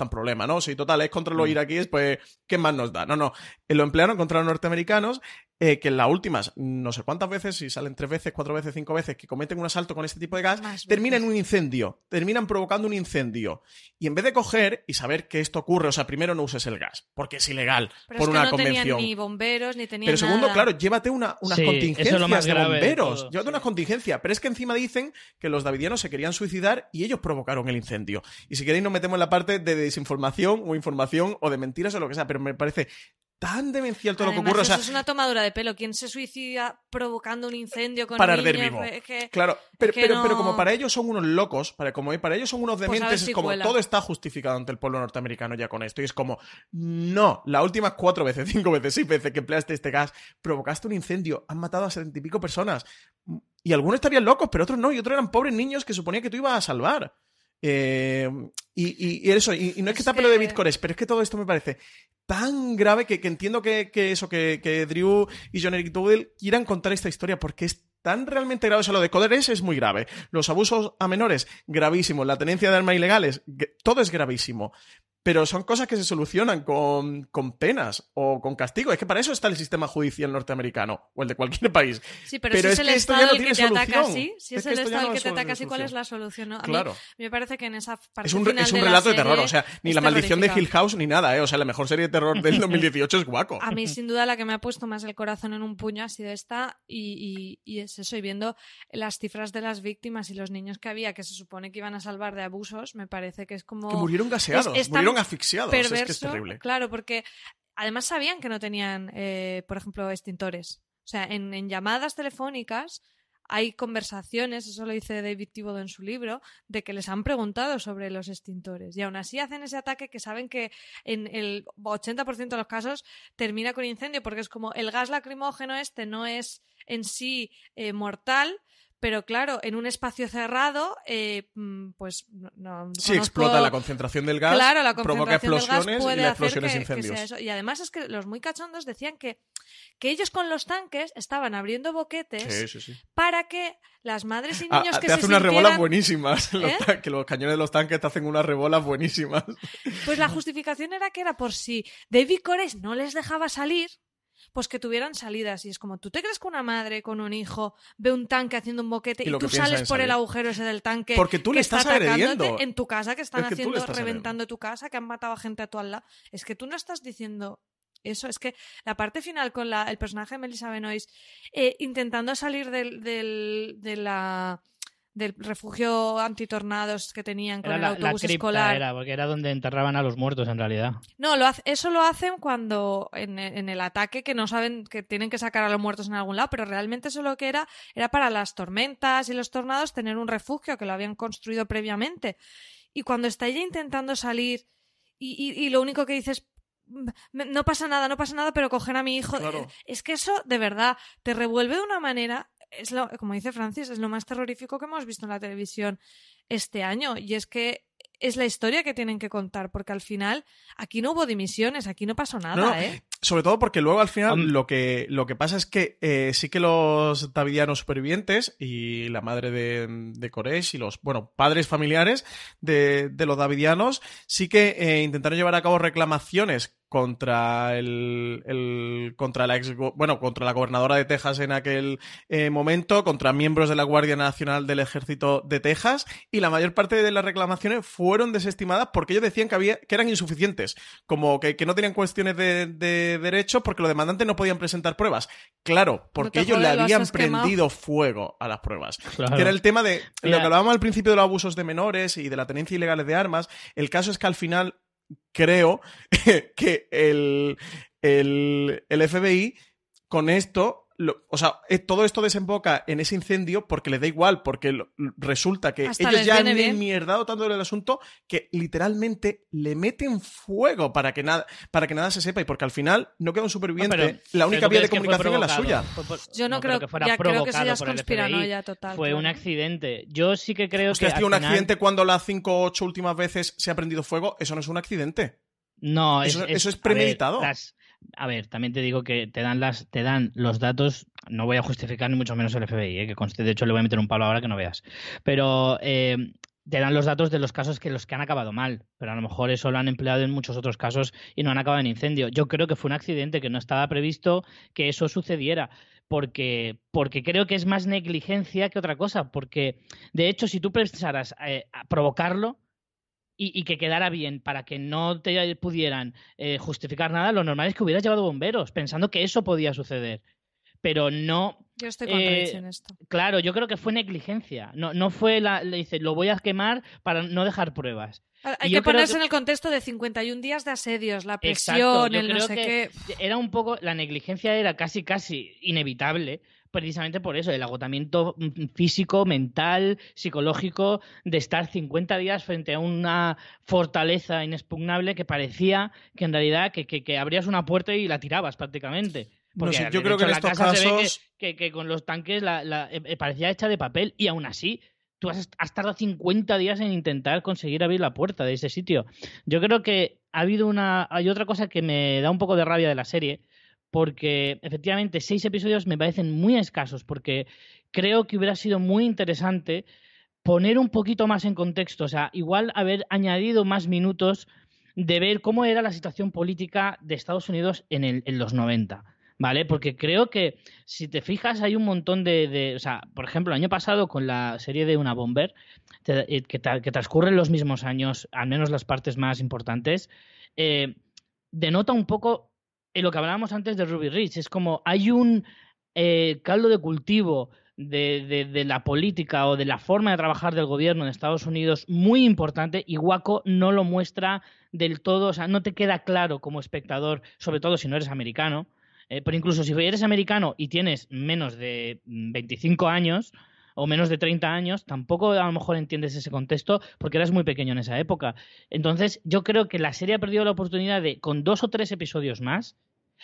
B: tan problema, ¿no? Si total es contra los iraquíes, pues, ¿qué más nos da? No, no. Lo emplearon contra los norteamericanos eh, que en las últimas, no sé cuántas veces, si salen tres veces, cuatro veces, cinco veces, que cometen un asalto con este tipo de gas, terminan en un incendio, terminan provocando un incendio. Y en vez de coger y saber que esto ocurre, o sea, primero no uses el gas, porque es ilegal por una convención.
D: ni bomberos, ni tenían
B: Pero segundo,
D: nada.
B: claro, llévate una, unas contingencias de bomberos. llévate una contingencia. Pero es que encima dicen que los davidianos se querían suicidar y ellos provocaron el incendio. Y si queréis nos metemos en la parte de desinformación o información o de mentiras o lo que sea, pero me parece tan demencial todo lo que ocurre.
D: Eso
B: o sea,
D: es una tomadura de pelo. ¿Quién se suicida provocando un incendio con
B: para arder vivo.
D: Es que-
B: claro, pero,
D: es que
B: pero,
D: no-
B: pero como para ellos son unos locos, para, como para ellos son unos
D: Pues
B: dementes,
D: si
B: es como
D: cuela.
B: todo está justificado ante el pueblo norteamericano ya con esto. Y es como, no, las últimas cuatro veces, cinco veces, seis veces que empleaste este gas, provocaste un incendio, han matado a setenta y pico personas. Y algunos estarían locos, pero otros no, y otros eran pobres niños que suponía que tú ibas a salvar. Eh, y, y- eso, y, y no es que tape lo de Bitcoin, pero es que todo esto me parece tan grave que, que entiendo que, que eso, que, que Drew y John Eric Dowdell quieran contar esta historia porque es tan realmente grave. O sea, lo de Coderes es muy grave. Los abusos a menores, gravísimos. La tenencia de armas ilegales, todo es gravísimo. Pero son cosas que se solucionan con, con penas o con castigo. Es que para eso está el sistema judicial norteamericano o el de cualquier país.
D: Sí, pero,
B: Pero
D: si
B: es
D: el
B: que esto ya
D: Estado
B: no
D: el que te ataca así, si
B: Es
D: el Estado el que te ataca así. ¿cuál es la solución? no? A
B: Claro.
D: mí me parece que en esa parte
B: Es un,
D: final
B: es un relato de terror. O sea, ni la maldición de. Hill House ni nada, ¿eh? O sea, la mejor serie de terror del 2018 es Guaco.
D: A mí, sin duda, la que me ha puesto más el corazón en un puño ha sido esta, y, y- y es eso, y viendo las cifras de las víctimas y los niños que había, que se supone que iban a salvar de abusos, me parece que es como...
B: Que murieron gaseados,
D: es- es
B: murieron asfixiados. Es que es terrible.
D: Claro, porque además sabían que no tenían, eh, por ejemplo, extintores. O sea, en, en llamadas telefónicas hay conversaciones, eso lo dice David Thibodeau en su libro, de que les han preguntado sobre los extintores. Y aún así hacen ese ataque que saben que en el 80% de los casos termina con incendio, porque es como el gas lacrimógeno este no es en sí eh, mortal. Pero claro, en un espacio cerrado, eh, mm, pues no, no
B: Sí,
D: conozco-
B: explota la concentración del gas,
D: Claro, la
B: provoca
D: concentración del gas
B: explosiones
D: puede
B: y la
D: hacer
B: explosión es
D: que- que
B: incendios.
D: sea eso. Y además es que los muy cachondos decían que, que ellos con los tanques estaban abriendo boquetes
B: Sí, sí, sí.
D: para que las madres y
B: Ah,
D: niños
B: ah,
D: que
B: te
D: se
B: hace unas rebolas buenísimas.
D: ¿Eh?
B: que los cañones de los tanques te hacen unas rebolas buenísimas.
D: Pues la justificación era que era por si David Koresh no les dejaba salir, pues que tuvieran salidas. Y es como, ¿tú te crees que una madre con un hijo ve un tanque haciendo un boquete
B: Y
D: tú sales por el agujero ese del tanque?
B: Porque tú le
D: está
B: estás agrediendo.
D: En tu casa, que están
B: Es que
D: haciendo, reventando tu casa, que han matado a gente a tu al lado. Es que tú no estás diciendo eso. Es que la parte final con la, el personaje de Melissa Benoist eh, intentando salir del, del, de la del refugio antitornados que tenían con
C: Era
D: el
C: la, la
D: autobús
C: cripta,
D: escolar.
C: era, porque era donde enterraban a los muertos en realidad.
D: No, lo hace- eso lo hacen cuando en, en el ataque que no saben que tienen que sacar a los muertos en algún lado, pero realmente eso lo que era era para las tormentas y los tornados tener un refugio que lo habían construido previamente. Y cuando está ella intentando salir y, y- y lo único que dice es "Mm, no pasa nada, no pasa nada, pero coger a mi hijo.
B: Claro.
D: Es que eso de verdad te revuelve de una manera, es lo, como dice Francis, es lo más terrorífico que hemos visto en la televisión este año. Y es que es la historia que tienen que contar, porque al final aquí no hubo dimisiones, aquí no pasó nada,
B: No, no,
D: ¿eh?
B: Sobre todo porque luego al final lo que, lo que pasa es que eh, sí que los davidianos supervivientes y la madre de, de Koresh y los, bueno, padres familiares de, de los davidianos sí que eh, intentaron llevar a cabo reclamaciones contra el, el- contra la ex bueno contra la gobernadora de Texas en aquel eh, momento contra miembros de la Guardia Nacional del Ejército de Texas y la mayor parte de las reclamaciones fueron desestimadas porque ellos decían que había que eran insuficientes como que, que no tenían cuestiones de, de derechos porque los demandantes no podían presentar pruebas claro porque ellos le habían
D: quemado.
B: prendido fuego a las pruebas
C: Claro.
B: que era el tema de lo que hablábamos al principio de los abusos de menores y de la tenencia ilegal de armas el caso es que al final creo que el, el, el FBI con esto o sea, eh, todo esto desemboca en ese incendio porque le da igual, porque resulta que
D: Hasta
B: ellos ya han enmierdado tanto el asunto que literalmente le meten fuego para que nada, para que nada se sepa y porque al final no queda un superviviente.
C: No, pero-
B: la única
C: ¿tú
B: vía de comunicación es la suya.
C: Por-
D: Yo no, creo,
C: que fuera
D: ya creo que eso ya
C: provocado
D: es conspiranoia
C: FBI.
D: total.
C: Fue un accidente. Yo sí que creo
B: Hostia,
C: que.
B: tío, un
C: final-
B: accidente cuando las 5 o 8 últimas veces se ha prendido fuego, eso no es un accidente.
C: No,
B: Eso-
C: es,
B: eso es
C: a ver,
B: premeditado.
C: las- A ver, también te digo que te dan las, te dan los datos. No voy a justificar ni mucho menos el FBI, eh, que conste. De hecho, le voy a meter un palo ahora que no veas. Pero eh, te dan los datos de los casos que los que han acabado mal. Pero a lo mejor eso lo han empleado en muchos otros casos y no han acabado en incendio. Yo creo que fue un accidente que no estaba previsto que eso sucediera. Porque, porque creo que es más negligencia que otra cosa. Porque, de hecho, si tú pensaras eh, provocarlo, y, y que quedara bien para que no te pudieran eh, justificar nada, lo normal es que hubieras llevado bomberos, pensando que eso podía suceder. Pero no,
D: Yo estoy con
C: eh,
D: en esto.
C: claro, yo creo que fue negligencia. No, no fue la, le dice, lo voy a quemar para no dejar pruebas.
D: Hay que ponerse
C: que-
D: en el contexto de 51 días de asedios, la
C: Exacto,
D: presión,
C: yo
D: el no sé
C: que
D: qué.
C: era un poco, la negligencia era casi, casi inevitable, precisamente por eso, el agotamiento mm, físico, mental, psicológico, de estar 50 días frente a una fortaleza inexpugnable que parecía que en realidad que, que- que abrías una puerta y la tirabas prácticamente.
B: No
C: Porque,
B: sé, yo creo que en
C: la
B: estos
C: casa se ve que-
B: casos-
C: que, que con los tanques la, la- eh, parecía hecha de papel y aún así tú has, has tardado 50 días en intentar conseguir abrir la puerta de ese sitio. Yo creo que ha habido una. Hay otra cosa que me da un poco de rabia de la serie, porque efectivamente seis episodios me parecen muy escasos, porque creo que hubiera sido muy interesante poner un poquito más en contexto, o sea, igual haber añadido más minutos de ver cómo era la situación política de Estados Unidos en, el, los 90. ¿Vale? Porque creo que si te fijas hay un montón de, O sea, por ejemplo, el año pasado con la serie de Una Bomber, eh, que, que transcurren los mismos años, al menos las partes más importantes, eh, denota un poco en lo que hablábamos antes de Ruby Ridge. Es como hay un eh, caldo de cultivo de, de- de la política o de la forma de trabajar del gobierno de Estados Unidos muy importante y Waco no lo muestra del todo, o sea, no te queda claro como espectador, sobre todo si no eres americano. eh, pero incluso si eres americano y tienes menos de mm, 25 años o menos de 30 años, tampoco a lo mejor entiendes ese contexto porque eras muy pequeño en esa época. Entonces, yo creo que la serie ha perdido la oportunidad de, con dos o tres episodios más,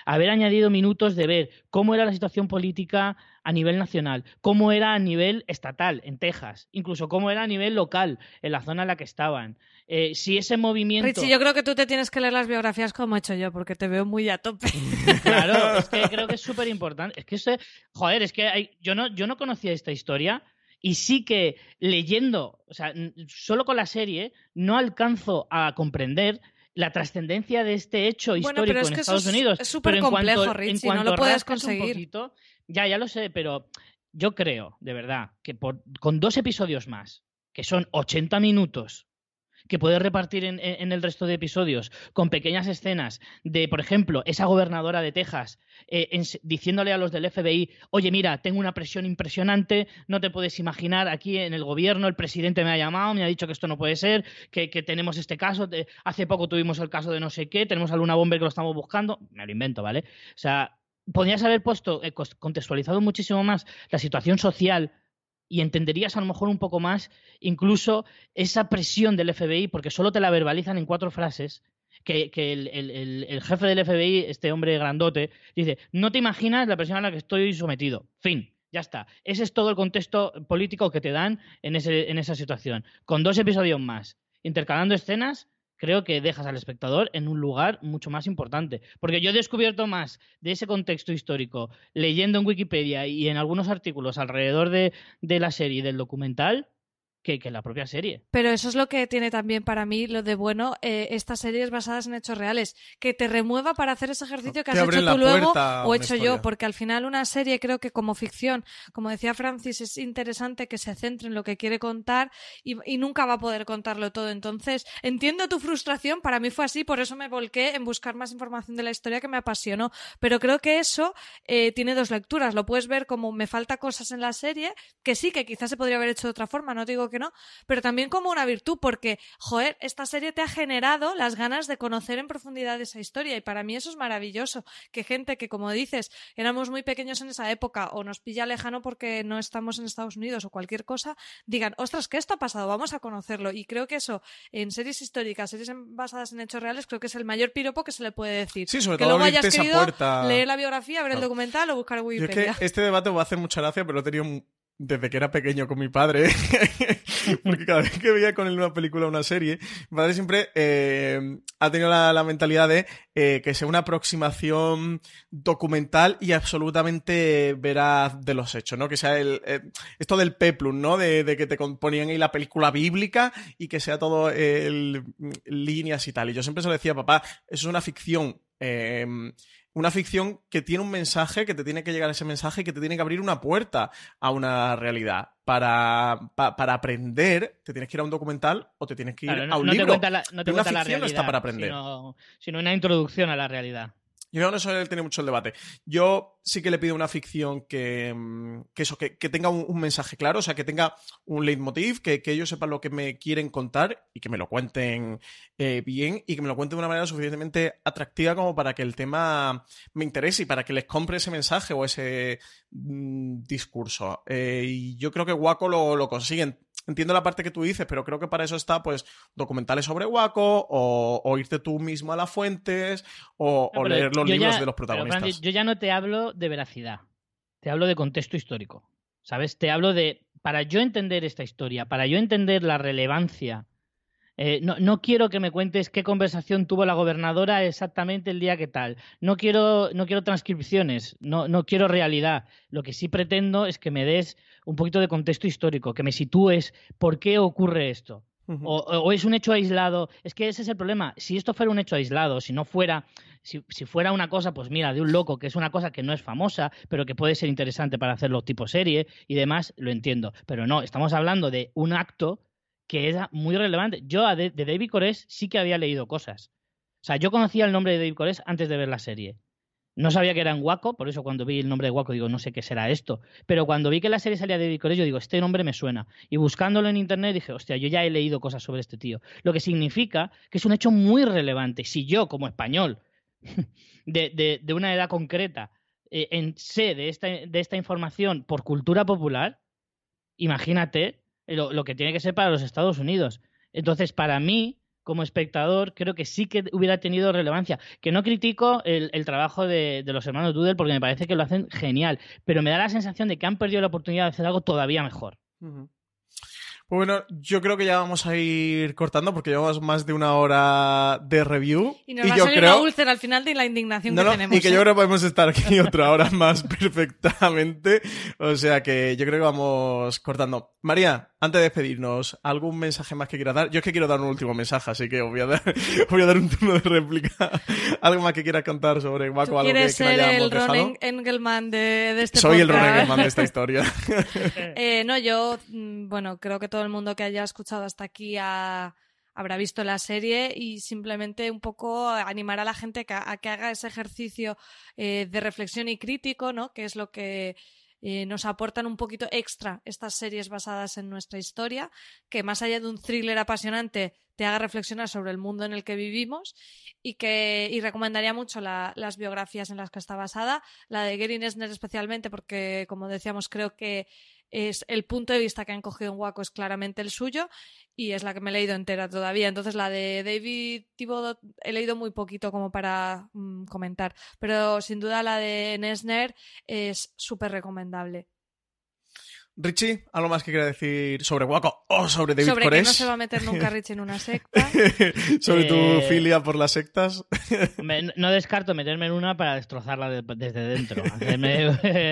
C: haber añadido minutos de ver cómo era la situación política a nivel nacional, cómo era a nivel estatal en Texas, incluso cómo era a nivel local en la zona en la que estaban. Eh, si ese movimiento...
D: Richie, yo creo que tú te tienes que leer las biografías como he hecho yo, porque te veo muy a tope.
C: Claro, es que creo que es súper importante. Es que este, joder, es que hay- yo no, yo no conocía esta historia y sí que leyendo, o sea, solo con la serie no alcanzo a comprender la trascendencia de este hecho
D: Bueno,
C: histórico
D: pero es
C: en
D: que eso
C: Estados
D: es-
C: Unidos.
D: es súper complejo,
C: cuanto-
D: Richie, no lo puedes conseguir.
C: poquito- ya, ya lo sé, pero yo creo, de verdad, que por, con dos episodios más, que son 80 minutos, que puedes repartir en, en- el resto de episodios, con pequeñas escenas de, por ejemplo, esa gobernadora de Texas eh, diciéndole a los del FBI, oye, mira, tengo una presión impresionante, no te puedes imaginar, aquí en el gobierno el presidente me ha llamado, me ha dicho que esto no puede ser, que, tenemos este caso, hace poco tuvimos el caso de no sé qué, tenemos a Luna Bomber que lo estamos buscando, me lo invento, ¿vale? O sea, podrías haber puesto, eh, contextualizado muchísimo más la situación social y entenderías a lo mejor un poco más incluso esa presión del FBI, porque solo te la verbalizan en cuatro frases, que, que el, el- el- el jefe del FBI, este hombre grandote, dice, no te imaginas la presión a la que estoy sometido. Fin. Ya está. Ese es todo el contexto político que te dan en, ese, en esa situación. Con dos episodios más, intercalando escenas, creo que dejas al espectador en un lugar mucho más importante. Porque yo he descubierto más de ese contexto histórico leyendo en Wikipedia y en algunos artículos alrededor de, de la serie y del documental que, que la propia serie.
D: Pero eso es lo que tiene también para mí lo de bueno eh, estas series basadas en hechos reales, que te remueva para hacer ese ejercicio que
B: Te
D: has hecho tú luego o hecho
B: historia.
D: yo, porque al final una serie creo que como ficción, como decía Francis, es interesante que se centre en lo que quiere contar y, y nunca va a poder contarlo todo. Entonces, entiendo tu frustración, para mí fue así, por eso me volqué en buscar más información de la historia que me apasionó, pero creo que eso eh, tiene dos lecturas, lo puedes ver como me falta cosas en la serie, que sí, que quizás se podría haber hecho de otra forma, no digo que no, pero también como una virtud, porque, joder, esta serie te ha generado las ganas de conocer en profundidad esa historia y para mí eso es maravilloso, que gente que, como dices, éramos muy pequeños en esa época o nos pilla lejano porque no estamos en Estados Unidos o cualquier cosa, digan, ostras, ¿qué esto ha pasado? Vamos a conocerlo. Y creo que eso, en series históricas, series basadas en hechos reales, creo que es el mayor piropo que se le puede decir.
B: Sí, sobre
D: que
B: todo
D: luego hayas querido
B: puerta.
D: leer la biografía, ver el documental o buscar en
B: Yo es
D: Wikipedia.
B: que este debate va a hacer mucha gracia, pero lo he tenido desde que era pequeño con mi padre. Porque cada vez que veía con él una película o una serie, mi padre siempre eh, ha tenido la, mentalidad de eh, que sea una aproximación documental y absolutamente veraz de los hechos, ¿no? Que sea el, eh, esto del peplum, ¿no? De, de que te con- ponían ahí la película bíblica y que sea todo el- líneas y tal. Y yo siempre se lo decía, papá, eso es una ficción. eh, una ficción que tiene un mensaje, que te tiene que llegar ese mensaje y que te tiene que abrir una puerta a una realidad. Para, pa- para aprender, te tienes que ir a un documental o te tienes que ir
C: Claro,
B: a un
C: no te
B: libro.
C: cuenta la, no te
B: una
C: cuenta la
B: ficción no
C: realidad,
B: está para aprender.
C: Sino, sino una introducción a la realidad.
B: Yo que eso él tiene mucho el debate. Yo sí que le pido una ficción que, mm, eso, que, tenga un, un mensaje claro, o sea, que tenga un leitmotiv, que, que ellos sepan lo que me quieren contar y que me lo cuenten eh, bien y que me lo cuenten de una manera suficientemente atractiva como para que el tema me interese y para que les compre ese mensaje o ese mm, discurso. Eh, y yo creo que Waco lo, lo consiguen. Entiendo la parte que tú dices, pero creo que para eso está, pues, documentales sobre Waco o, o irte tú mismo a las fuentes o,
C: No,
B: o
C: pero
B: leer los libros
C: ya-
B: de los
C: pero,
B: protagonistas.
C: Fran, yo ya no te hablo de veracidad, te hablo de contexto histórico. ¿Sabes? Te hablo de. Para yo entender esta historia, para yo entender la relevancia. Eh, no, no quiero que me cuentes qué conversación tuvo la gobernadora exactamente el día que tal. No quiero, no quiero transcripciones, no, no quiero realidad. Lo que sí pretendo es que me des un poquito de contexto histórico, que me sitúes por qué ocurre esto. O, o es un hecho aislado. Es que ese es el problema. Si esto fuera un hecho aislado, si no fuera, si, si fuera una cosa, pues mira, de un loco, que es una cosa que no es famosa, pero que puede ser interesante para hacerlo tipo serie y demás, lo entiendo. Pero no, estamos hablando de un acto que era muy relevante. Yo de, David Cores sí que había leído cosas. O sea, yo conocía el nombre de David Cores antes de ver la serie. No sabía que era en Waco, por eso cuando vi el nombre de Waco digo, no sé qué será esto. Pero cuando vi que la serie salía de David Cores, yo digo, este nombre me suena. Y buscándolo en internet dije, hostia, yo ya he leído cosas sobre este tío. Lo que significa que es un hecho muy relevante. Si yo, como español, de, de- de una edad concreta, eh, en, sé de esta, de esta información por cultura popular, imagínate lo, que tiene que ser para los Estados Unidos. Entonces, para mí, como espectador, creo que sí que hubiera tenido relevancia. Que no critico el, el trabajo de, los hermanos Doodle porque me parece que lo hacen genial, pero me da la sensación de que han perdido la oportunidad de hacer algo todavía mejor.
B: Bueno, yo creo que ya vamos a ir cortando porque llevamos más de una hora de review.
D: Y nos va a
B: yo
D: salir
B: creo...
D: una úlcera al final de la indignación
B: No,
D: que
B: no,
D: tenemos.
B: y que
D: ¿eh?
B: yo creo que podemos estar aquí otra hora más perfectamente. O sea que yo creo que vamos cortando. María, antes de despedirnos, ¿algún mensaje más que quieras dar? Yo es que quiero dar un último mensaje, así que os voy a dar, voy a dar un turno de réplica. ¿Algo más que quieras contar sobre
D: ¿Tú
B: Waco? ¿Algo que,
D: quieres
B: que no
D: ser el Ron Engelman de, de este
B: Soy el Ron
D: podcast.
B: Engelman de esta historia.
D: Eh, no, yo, mm, bueno, creo que todo el mundo que haya escuchado hasta aquí ha- habrá visto la serie y simplemente un poco animar a la gente a, que haga ese ejercicio eh, de reflexión y crítico, ¿no? Que es lo que eh, nos aportan un poquito extra estas series basadas en nuestra historia, que más allá de un thriller apasionante te haga reflexionar sobre el mundo en el que vivimos y que y recomendaría mucho la- las biografías en las que está basada, la de Gary Nesner especialmente porque como decíamos creo que es el punto de vista que han cogido en Waco es claramente el suyo y es la que me he leído entera todavía. Entonces la de David Thibodeau he leído muy poquito como para mm, comentar, pero sin duda la de Nesner es súper recomendable.
B: Richie, ¿algo más que quiera decir sobre Waco o sobre David
D: Sobre que no se va a meter nunca Rich en una secta.
B: sobre tu
C: Eh,
B: filia por las sectas.
C: Me- no- descarto meterme en una para destrozarla de- desde dentro, hacerme,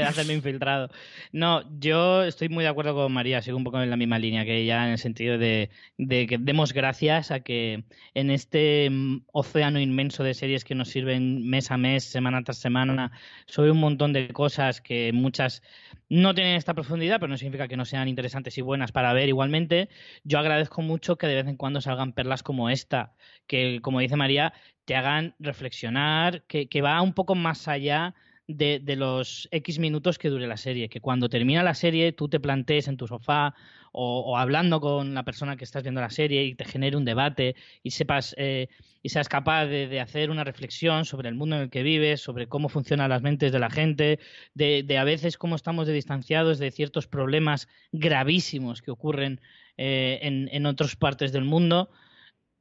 C: hacerme infiltrado. No, yo estoy muy de acuerdo con María, sigo un poco en la misma línea que ella en el sentido de, de que demos gracias a que en este océano inmenso de series que nos sirven mes a mes, semana tras semana, sobre un montón de cosas que muchas no tienen esta profundidad, pero no significa que no sean interesantes y buenas para ver igualmente. Yo agradezco mucho que de vez en cuando salgan perlas como esta, que como dice María, te hagan reflexionar, que, que va un poco más allá de, los X minutos que dure la serie. Que cuando termina la serie tú te plantees en tu sofá o, hablando con la persona que estás viendo la serie y te genere un debate y sepas eh, y seas capaz de, hacer una reflexión sobre el mundo en el que vives, sobre cómo funcionan las mentes de la gente, de, a veces cómo estamos de distanciados de ciertos problemas gravísimos que ocurren eh, en, en otras partes del mundo.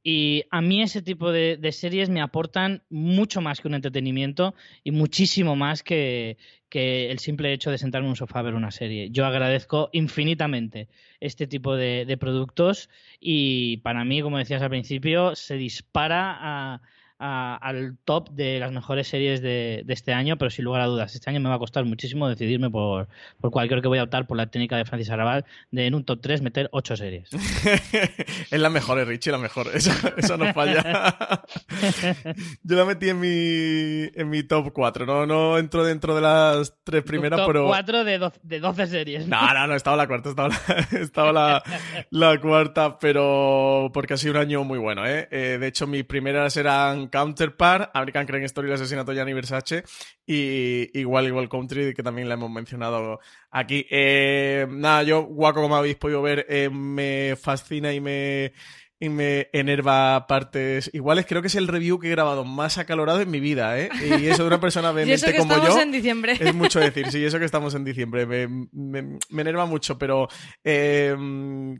C: Y a mí ese tipo de, series me aportan mucho más que un entretenimiento y muchísimo más que, el simple hecho de sentarme en un sofá a ver una serie. Yo agradezco infinitamente este tipo de, de productos y para mí, como decías al principio, se dispara a, al top de las mejores series de, este año, pero sin lugar a dudas, este año me va a costar muchísimo decidirme por, por cual creo que voy a optar por la técnica de Francis Arabal de en un top 3 meter 8 series.
B: es la mejor, eh, Richie, la mejor. Eso, eso no falla. Yo la metí en mi, en mi top 4. No, no entro dentro de las tres primeras,
C: top
B: pero.
C: 4 de, de 12 series.
B: No, no, no, estaba la cuarta, estaba la, estaba la, la cuarta, pero porque ha sido un año muy bueno, ¿eh? eh de hecho, mis primeras eran Counterpart, American Crime Story, el asesinato de Gianni Versace y igual igual Country, que también la hemos mencionado aquí. Eh, nada, yo, guaco, como habéis podido ver, eh, me fascina y me y me enerva partes iguales. Creo que es el review que he grabado más acalorado en mi vida, ¿eh? Y eso de una persona vehemente como yo.
D: en diciembre.
B: Es mucho decir, sí, eso que estamos en diciembre. Me, me, enerva mucho, pero eh,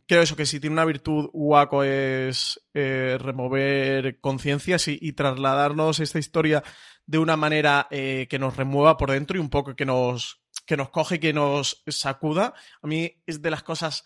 B: creo eso, que si tiene una virtud, Waco es eh, remover conciencias y, trasladarnos esta historia de una manera eh, que nos remueva por dentro y un poco que nos, que nos coge y que nos sacuda. A mí es de las cosas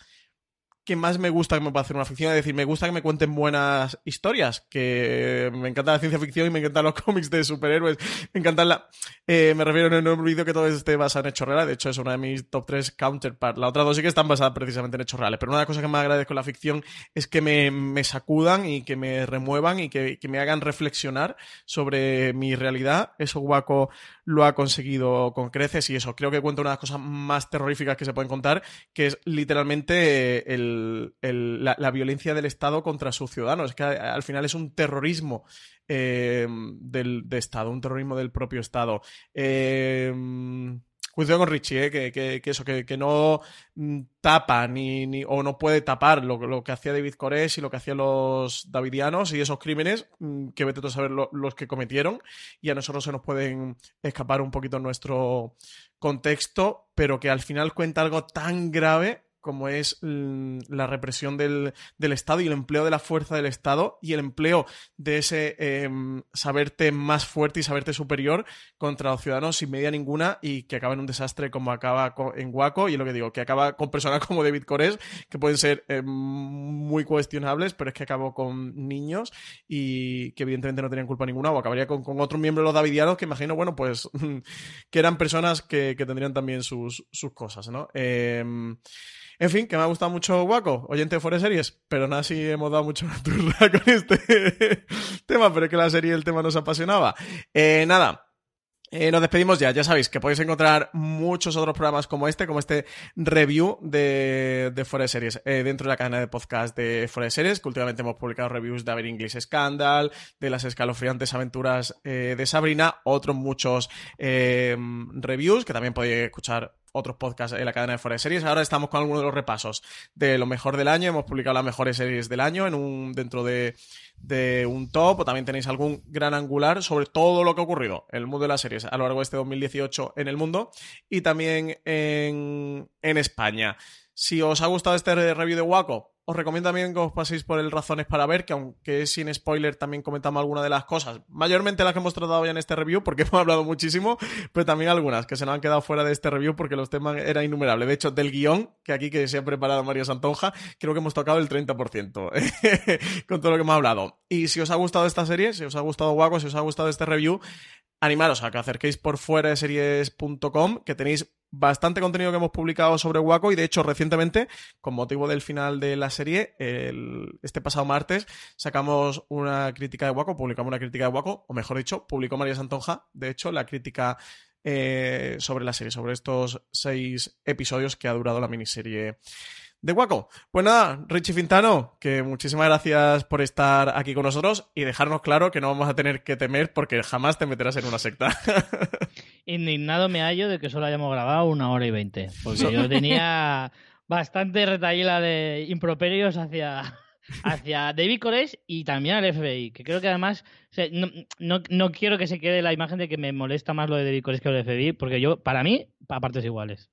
B: que más me gusta que me pueda hacer una ficción. Es decir, me gusta que me cuenten buenas historias, que me encanta la ciencia ficción y me encantan los cómics de superhéroes. Me encantan la... Eh, me refiero, en el vídeo que todo esté basado en hechos reales. De hecho, es una de mis top 3 counterparts. La otra dos sí que están basadas precisamente en hechos reales. Pero una de las cosas que más agradezco en la ficción es que me, me sacudan y que me remuevan y que, que, me hagan reflexionar sobre mi realidad. Eso Guaco lo ha conseguido con creces y eso. Creo que cuenta una de las cosas más terroríficas que se pueden contar, que es literalmente el la, violencia del Estado contra sus ciudadanos. Es que al final es un terrorismo eh, del de Estado, un terrorismo del propio Estado. Eh, cuidado con Richie, eh, que, eso, que, no mm, tapa ni, o no puede tapar lo, que hacía David Corés y lo que hacían los davidianos y esos crímenes mm, que vete a saber los que cometieron y a nosotros se nos pueden escapar un poquito nuestro contexto, pero que al final cuenta algo tan grave como es mm, la represión del, Estado y el empleo de la fuerza del Estado y el empleo de ese em, saberte más fuerte y saberte superior contra los ciudadanos sin medida ninguna y que acaba en un desastre como acaba en Waco y lo que digo, que acaba con personas como David Cores que pueden ser em, muy cuestionables, pero es que acabó con niños y que evidentemente no tenían culpa ninguna o acabaría con, otro miembro de los davidianos que imagino, bueno, pues que eran personas que, tendrían también sus, sus cosas, ¿no? Em, en fin, que me ha gustado mucho Waco, oyente de Forest Series, pero nada, sí hemos dado mucho turra con este tema, pero es que la serie el tema nos apasionaba. Eh, nada, eh, nos despedimos ya, ya sabéis que podéis encontrar muchos otros programas como este, como este review de, de Forest Series eh, dentro de la cadena de podcast de Forest Series, que últimamente hemos publicado reviews de Aber English Scandal, de las escalofriantes aventuras de Sabrina, otros muchos reviews que también podéis escuchar otros podcasts en la cadena de Forest Series. Ahora estamos con algunos de los repasos de lo mejor del año. Hemos publicado las mejores series del año en un, dentro de, un top. O también tenéis algún gran angular sobre todo lo que ha ocurrido en el mundo de las series a lo largo de este 2018 en el mundo y también en, en España. Si os ha gustado este review de Waco, os recomiendo también que os paséis por el Razones para ver, que aunque es sin spoiler, también comentamos algunas de las cosas, mayormente las que hemos tratado ya en este review, porque hemos hablado muchísimo, pero también algunas que se nos han quedado fuera de este review porque los temas eran innumerables. De hecho, del guion, que aquí que se ha preparado María Santonja, creo que hemos tocado el 30% con todo lo que hemos hablado. Y si os ha gustado esta serie, si os ha gustado Waco, si os ha gustado este review, animaros a que acerquéis por fuera de series.com, que tenéis bastante contenido que hemos publicado sobre Waco y de hecho recientemente, con motivo del final de la serie, este pasado martes sacamos una crítica de Waco, publicamos una crítica de Waco, o mejor dicho, publicó María Santonja, de hecho, la crítica eh, sobre la serie, sobre estos seis episodios que ha durado la miniserie de Waco. Pues nada, Richie Fintano, que muchísimas gracias por estar aquí con nosotros y dejarnos claro que no vamos a tener que temer porque jamás te meterás en una secta.
C: indignado me hallo de que solo hayamos grabado una hora y veinte. Porque yo tenía bastante retaíla de improperios hacia, hacia David Koresh y también al FBI, que creo que además no, no, quiero que se quede la imagen de que me molesta más lo de David Koresh que lo de FBI, porque yo, para mí, a partes iguales.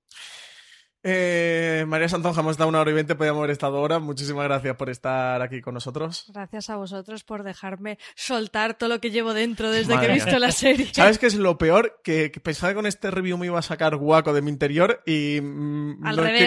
B: Eh, María Santonja, hemos estado una hora y veinte, podíamos haber estado ahora. Muchísimas gracias por estar aquí con nosotros.
D: Gracias a vosotros por dejarme soltar todo lo que llevo dentro desde que he visto la serie.
B: ¿Sabes qué es lo peor? Que, pensaba que con este review me iba a sacar guaco de mi interior y mm,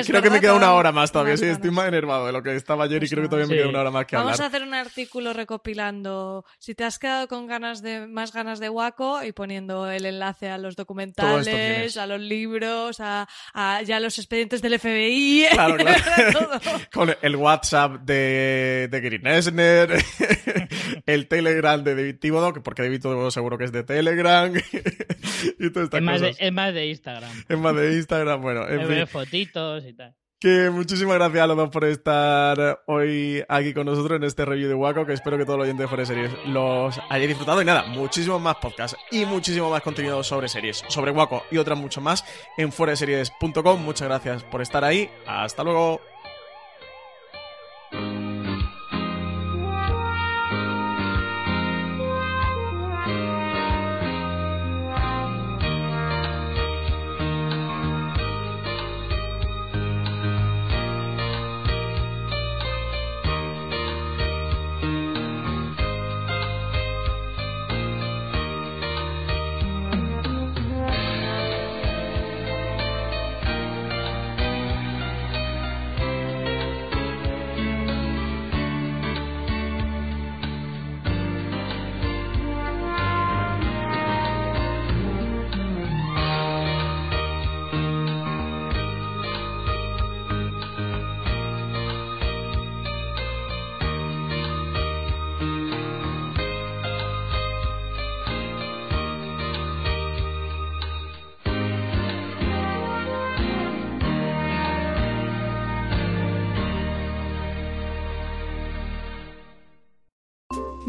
B: creo que me queda una hora más todavía. sí, estoy más enervado de lo que estaba ayer y pues creo que todavía me queda una hora más que
D: Vamos
B: a
D: hacer un artículo recopilando si te has quedado con ganas de más ganas de guaco y poniendo el enlace a los documentales, a los libros, a, a ya los expedientes del FBI
B: Claro, claro. Con el WhatsApp de, de Green Esner, el Telegram de David Thibodeau, porque David Thibodeau seguro que es de Telegram. y todas
C: es, más de, es más de Instagram.
B: Es más de Instagram, bueno. En
C: fin. fotitos y tal.
B: Que muchísimas gracias a los dos por estar hoy aquí con nosotros en este review de Waco, que espero que todos los oyentes de Fuera los haya disfrutado. Y nada, muchísimos más podcasts y muchísimo más contenido sobre series, sobre Waco y otras mucho más en fueraseries.com. Muchas gracias por estar ahí. Hasta luego.